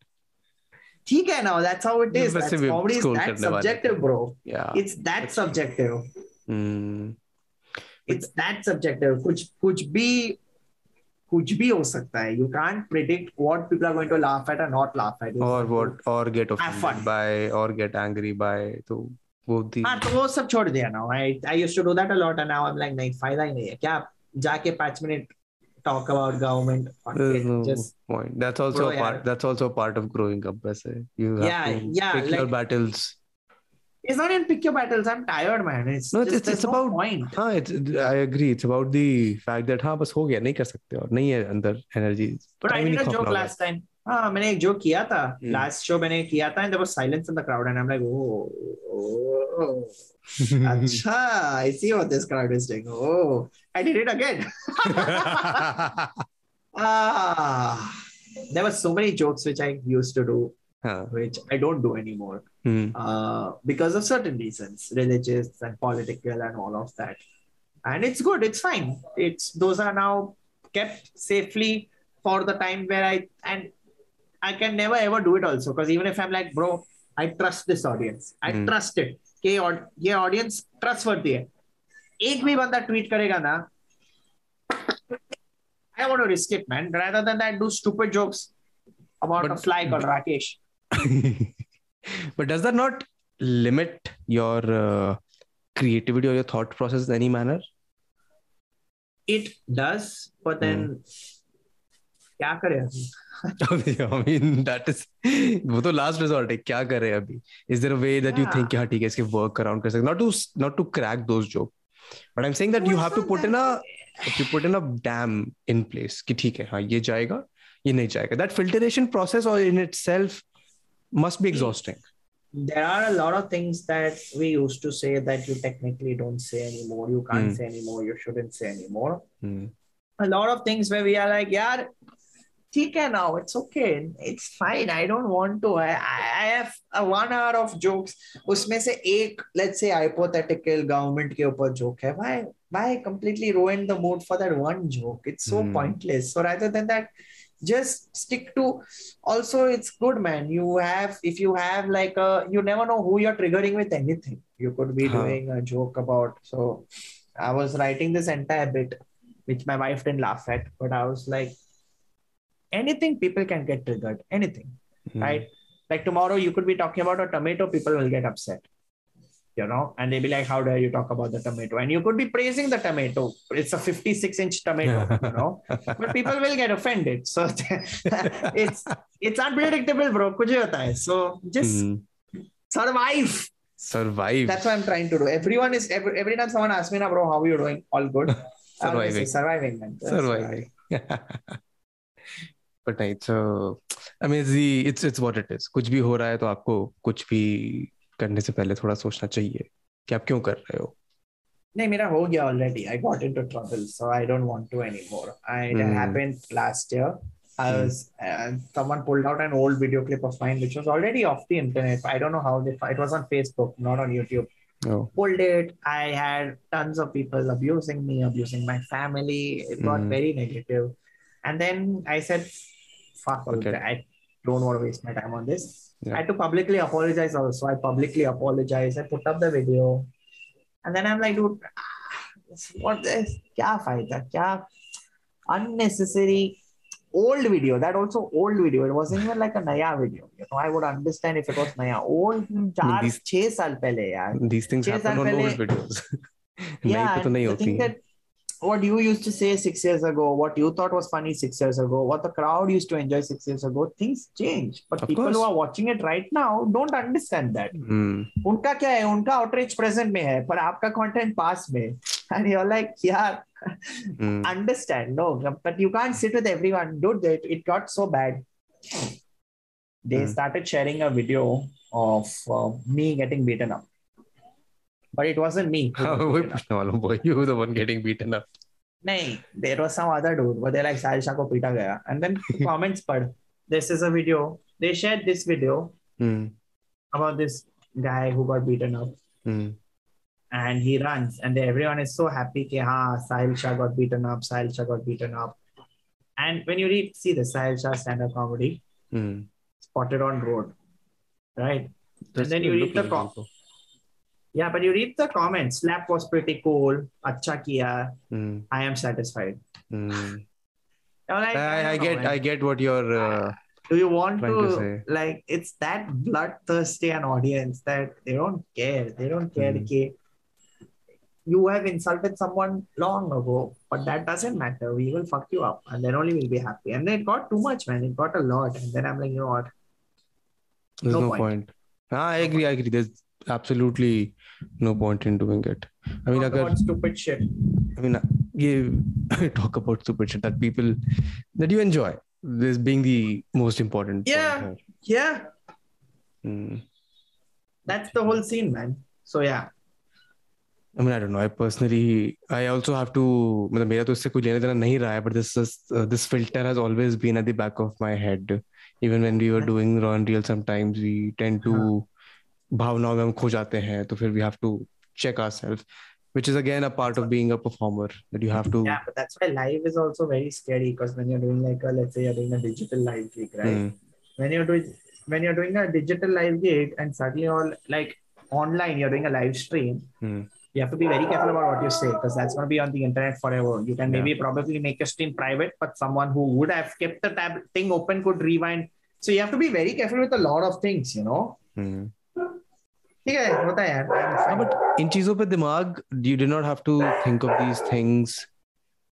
ठीक है ना that's how it is that's comedy is that subjective bro it's that subjective it's that subjective कुछ कुछ भी कुछ भी हो सकता है। You can't predict what people are going to laugh at और नॉट लाफ एट और व्हाट और गेट ऑफेंडेड बाय और गेट एंग्री बाय तो वो थी हाँ तो वो सब छोड़ दिया ना I I used to do that a lot and now I am like नहीं फ़ायदा ही नहीं है। क्या जाके 5 minute talk about government fuck There's it, no just point. That's also Bro, a part. यार. That's also a part of growing up. वैसे you have Yeah, to yeah, pick your like- battles. it's not in pick your battles I'm tired man it's No, just, it's- there's it's no about- point हाँ, it's I agree. It's about the fact that हाँ बस हो गया नहीं कर सकते और नहीं है अंदर energy. but I Time he did a नहीं joke खपना last time हाँ मैंने एक joke किया था Hmm. last show मैंने किया था and there was silence in the crowd and I'm like oh, oh. होगा. Acha, I see what this crowd is doing. Oh, I did it again. ah, there were so many jokes which I used to do, हाँ. which I don't do anymore Hmm. uh, because of certain reasons, religious and political and all of that. And it's good. It's fine. It's those are now kept safely for the time where I and I can never ever do it also because even if I'm like, bro, I trust this audience. I Hmm. trust it. कि और ये audience trustworthy है एक भी बंदा tweet करेगा ना I want to risk it, man. Rather than that, do stupid jokes about But- a fly called Rakesh. but does that not limit your uh, creativity or your thought process in any manner? It does, but then क्या करे अभी I mean that is वो तो last resort है क्या करें अभी is there a way that you think हाँ ठीक है इसके वर्क अराउंड कर सकते not to not to crack those joke but I am saying that you have to put in a you put in a dam in place कि ठीक है हाँ ये जाएगा ये नहीं जाएगा दैट फिल्टरेशन प्रोसेस और in itself must be exhausting there are a lot of things that we used to say that you technically don't say anymore you can't mm. say anymore you shouldn't say anymore mm. a lot of things where we are like yeah ठीक है now. It's okay. It's fine. I don't want to. I, I, I have a one hour of jokes. उसमें से एक let's say hypothetical government के ऊपर joke है. Why why completely ruin the mood for that one joke? It's so Hmm. pointless. So rather than that, just stick to also it's good man you have if you have like a you never know who you're triggering with anything you could be Huh. doing a joke about so i was writing this entire bit which my wife didn't laugh at but i was like anything people can get triggered anything mm. right? Like tomorrow you could be talking about a tomato people will get upset you know? And they'll be like how dare you talk about the tomato? And you could be praising the tomato. It's a 56 inch tomato you know? But people will get offended. So it's it's unpredictable bro. So just mm. survive. Survive. That's what i'm trying to do. Everyone is every, every time someone asks me now bro how are you doing? All good? Surviving. surviving man. Surviving. but नहीं so I mean it's the it's it's what it is कुछ भी हो रहा है तो आपको कुछ भी करने से पहले थोड़ा सोचना चाहिए कि आप क्यों कर रहे हो नहीं मेरा हो गया already. I got into trouble, so I don't want to anymore. I it Hmm. happened last year. I Hmm. was uh, someone pulled out an old video clip of mine, which was already off the internet. I don't know how they. It was on Facebook, not on YouTube. Oh. Pulled it. I had tons of people abusing me, abusing my family. It got Hmm. very negative, and then I said, "Fuck all Okay. that. I don't want to waste my time on this." Yeah. I had to publicly apologize. Also, I publicly apologized. I put up the video. And then I'm like, dude, what is kya फायदा क्या unnecessary old video that also old video it wasn't even like a naya video you know I would understand if it was naya old चार these- छह साल पहले यार These things छह happen साल on पहले- old videos. नई yeah पे तो नहीं the होती thing हैं. that what you used to say six years ago what you thought was funny six years ago what the crowd used to enjoy six years ago things change but Of people course. who are watching it right now don't understand that Hmm. उनका क्या है उनका outreach present में है पर आपका content पास में and you like यार Hmm. understand no but you can't sit with everyone dude it, it got so bad they Hmm. started sharing a video of uh, me getting beaten up but it wasn't me who हाँ, got वही beaten up. पूछने वाला हूँ boy. You were the one getting beaten up. nahi there was some other dude but they like Sahil Shah ko पीटा गया and then comments पढ़ this is a video they shared this video Hmm. about this guy who got beaten up Hmm. and he runs and everyone is so happy कि हाँ Sahil Shah got beaten up Sahil Shah got beaten up and when you read see the Sahil Shah stand-up comedy Hmm. spotted on road right Does then it you look read the like com- info? yeah but you read the comments slap was pretty cool acha kiya Hmm. I am satisfied. You're like, I, I get. I get what you're uh, do you want to, to like it's that bloodthirsty an audience that they don't care they don't care. कि you have insulted someone long ago but that doesn't matter we will fuck you up and then only we'll be happy and then it got too much man it got a lot and then i'm like you know what there's No no, point. point. Ah, I agree, I agree. There's absolutely no point in doing it. I mean, talk अगर about stupid shit I mean, ये talk about stupid shit that people that you enjoy. This being the most important. point Yeah. here. yeah Hmm. that's the whole scene man so yeah I mean, I don't know. I personally, I also have to. मतलब मेरा तो इससे कोई लेना देना नहीं रहा है. But this is, uh, this filter has always been at the back of my head. Even when we were doing raw and real, sometimes we tend to भावनाओं में हम खो जाते हैं. तो फिर we have to check ourselves, which is again a part of being a performer that you have to. yeah but that's why live is also very scary because when you're doing like a let's say you're doing a digital live gig right Hmm. when you're doing when you're doing a digital live gig and suddenly all like online you're doing a live stream Hmm. you have to be very careful about what you say because that's going to be on the internet forever you can maybe probably make your stream private but someone who would have kept the tab thing open could rewind so you have to be very careful with a lot of things you know Hmm. ठीक है होता है यार हाँ, but इन चीज़ों पे दिमाग you did not have to think of these things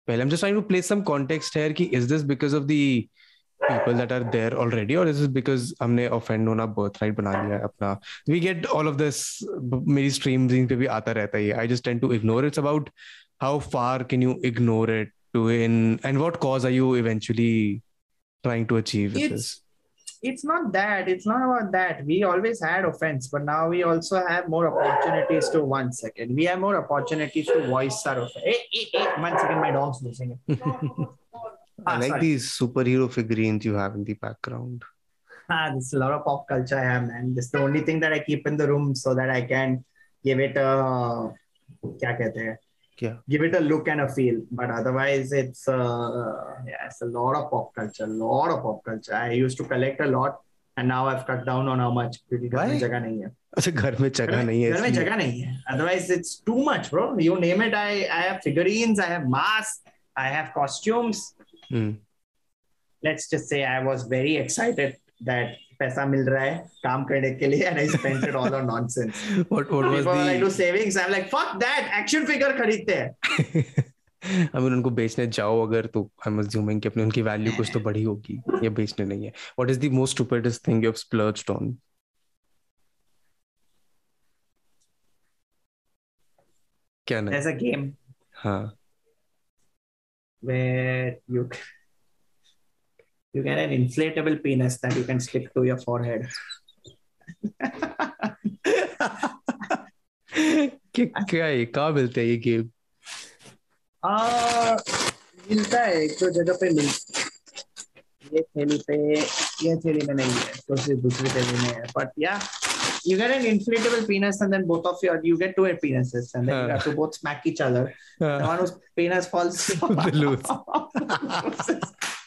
पहले I'm just trying to place some context here कि is this because of the people that are there already or is this because हमने offend होना birthright बना लिया है अपना we get all of this मेरी streams इन पे भी आता रहता है I just tend to ignore it's about how far can you ignore it to in and what cause are you eventually trying to achieve with It's- this it's not that it's not about that we always had offense but now we also have more opportunities to one second we have more opportunities to voice our offense hey, hey, hey, one second my dog's losing it I Ah, like sorry. these superhero figurines you have in the background Ah, this is a lot of pop culture I have, man. This is the only thing that I keep in the room so that I can give it a क्या कहते हैं? क्या? Give it a look and a feel. But otherwise, it's uh, yeah, it's a lot of pop culture. lot of pop culture. I used to collect a lot, and now I've cut down on how much क्योंकि घर में Why? जगह नहीं है. अच्छा घर में जगह नहीं है घर में इसलिए। जगह नहीं है. Otherwise, it's too much, bro. You name it. I I have figurines. I have masks. I have costumes. Hmm. let's just say I was very excited that पैसा मिल रहा है काम करने के लिए and I spent it all on nonsense what what was the I do savings I am like fuck that action figure खरीदते हैं. I mean उनको बेचने जाओ अगर तो आई एम अज्यूमिंग कि अपने उनकी वैल्यू कुछ तो बढ़ी होगी। ये बेचने नहीं है। What is the most stupidest thing you have splurged on क्या नहीं? ऐसा गेम हाँ। Where you you get an inflatable penis that you can stick to your forehead. क्या क्या है कहाँ मिलते हैं ये गेम आ, मिलता है एक दो जगह पे मिल ये थैली पे ये थैली में नहीं है तो सिर्फ दूसरी थैली में है बट या you get an inflatable penis and then both of you you get two penises and then you have to both smack each other the one whose penis falls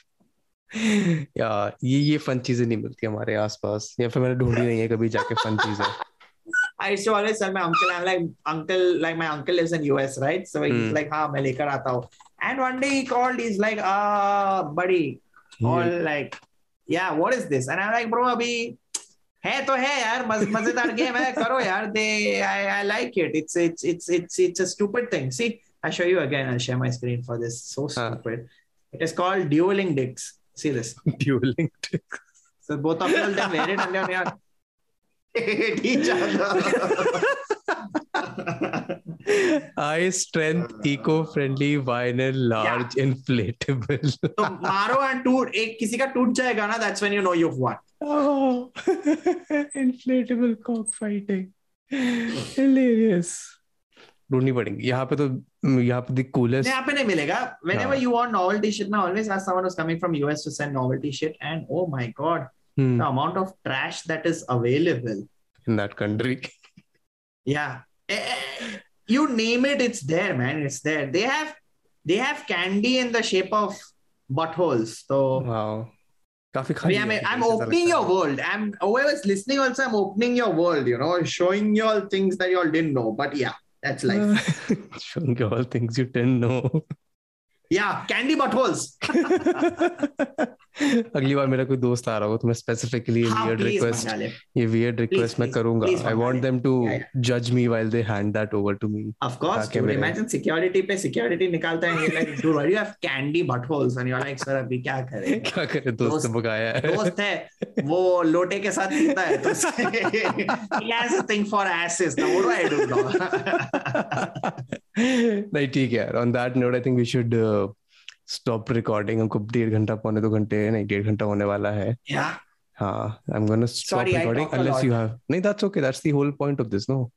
यार ये ये फन चीज़ें नहीं मिलती हमारे आसपास या फिर मैंने ढूंढी नहीं है कभी जाके फन चीज़ें I used to always tell my uncle, I'm like, uncle, like my uncle lives in US, right? So he's Hmm. like, हाँ मैं लेकर आता हूँ. And one day he called, he's like, ah, buddy, all like, yeah, what is this? And I'm like, bro, अभी है तो है यार मज, मज़ेदार गेम है करो यार दे I, I like it it's it's it's it's it's a stupid thing see I show you again I'll share my screen for this so Huh. stupid it is called dueling dicks see this dueling so both of you will then wear it and then you're hate each other high strength eco friendly vinyl large yeah. inflatable तो मारो and टूट एक किसी का टूट जाएगा ना that's when you know you won oh inflatable cockfighting hilarious ढूंढनी पड़ेंगी यहाँ पे तो यहाँ पे द कूलेस्ट यहाँ पे नहीं मिलेगा whenever हाँ. you want novelty shit मैं always ask someone who's coming from US to send novelty shit and oh my god the amount of trash that is available in that country yeah Eh, eh, you name it it's there man it's there they have they have candy in the shape of buttholes so wow काफ़ी I खाली mean, I'm, है, I'm ऐसा opening लगता your world. I'm whoever's listening also. I'm opening your world. You know, showing you all things that you all didn't know. But yeah, that's life. you all things you didn't know या candy buttholes. अगली बार मेरा कोई दोस्त आ रहा हो तो मैं स्पेसिफिकली हाँ, ये वियर्ड रिक्वेस्ट ये वियर्ड रिक्वेस्ट मैं करूँगा। आई वांट देम टू जज me while they hand that over to me of course imagine security पे। सिक्योरिटी निकालता है ये like do you have candy buttholes and you are like sir अभी क्या करें? क्या करें? दोस्त ने बुलाया है। दोस्त है वो लोटे के साथ पीता है तो he has a thing for asses now what do I do no नहीं ठीक है on that note I think we should stop recording हमको डेढ़ घंटा पौने दो घंटे नहीं डेढ़ घंटा होने वाला है। yeah हाँ I am gonna stop recording unless you have नहीं that's okay that's the whole point of this no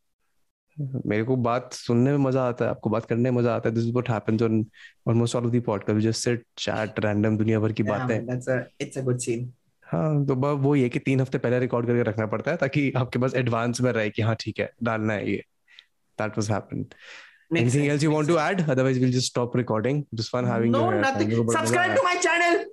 मेरे को बात सुनने में मज़ा आता है आपको बात करने में मज़ा आता है this is what happens on almost all of the podcast just sit chat random दुनिया भर की बातें। that's a it's a good scene. हाँ तो बस वो ये कि तीन हफ़्ते पहले रिकॉर्ड करके रखना पड़ता है ताकि आपके पास एडवांस में रहे कि हाँ ठीक है डालना है ये। That was happened Anything else you want to add? Otherwise, we'll just stop recording. Just fun having no, uh, nothing. Subscribe to my channel.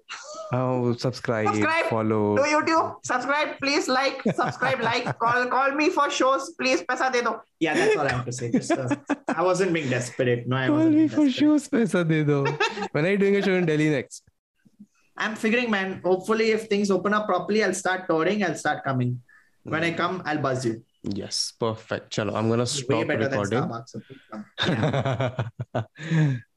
Oh, subscribe, subscribe, follow. To YouTube, subscribe, please like, subscribe, like, call, call me for shows, please. Pesa de do. Yeah, that's all I have to say. Just, uh, I wasn't being desperate. No, I call wasn't. Me for shows, pesa de do. when are you doing a show in Delhi next? I'm figuring, man. Hopefully, if things open up properly, I'll start touring. I'll start coming. When I hmm. come, I'll buzz you. Yes, perfect. Chalo, I'm gonna way stop better than recording. Starbucks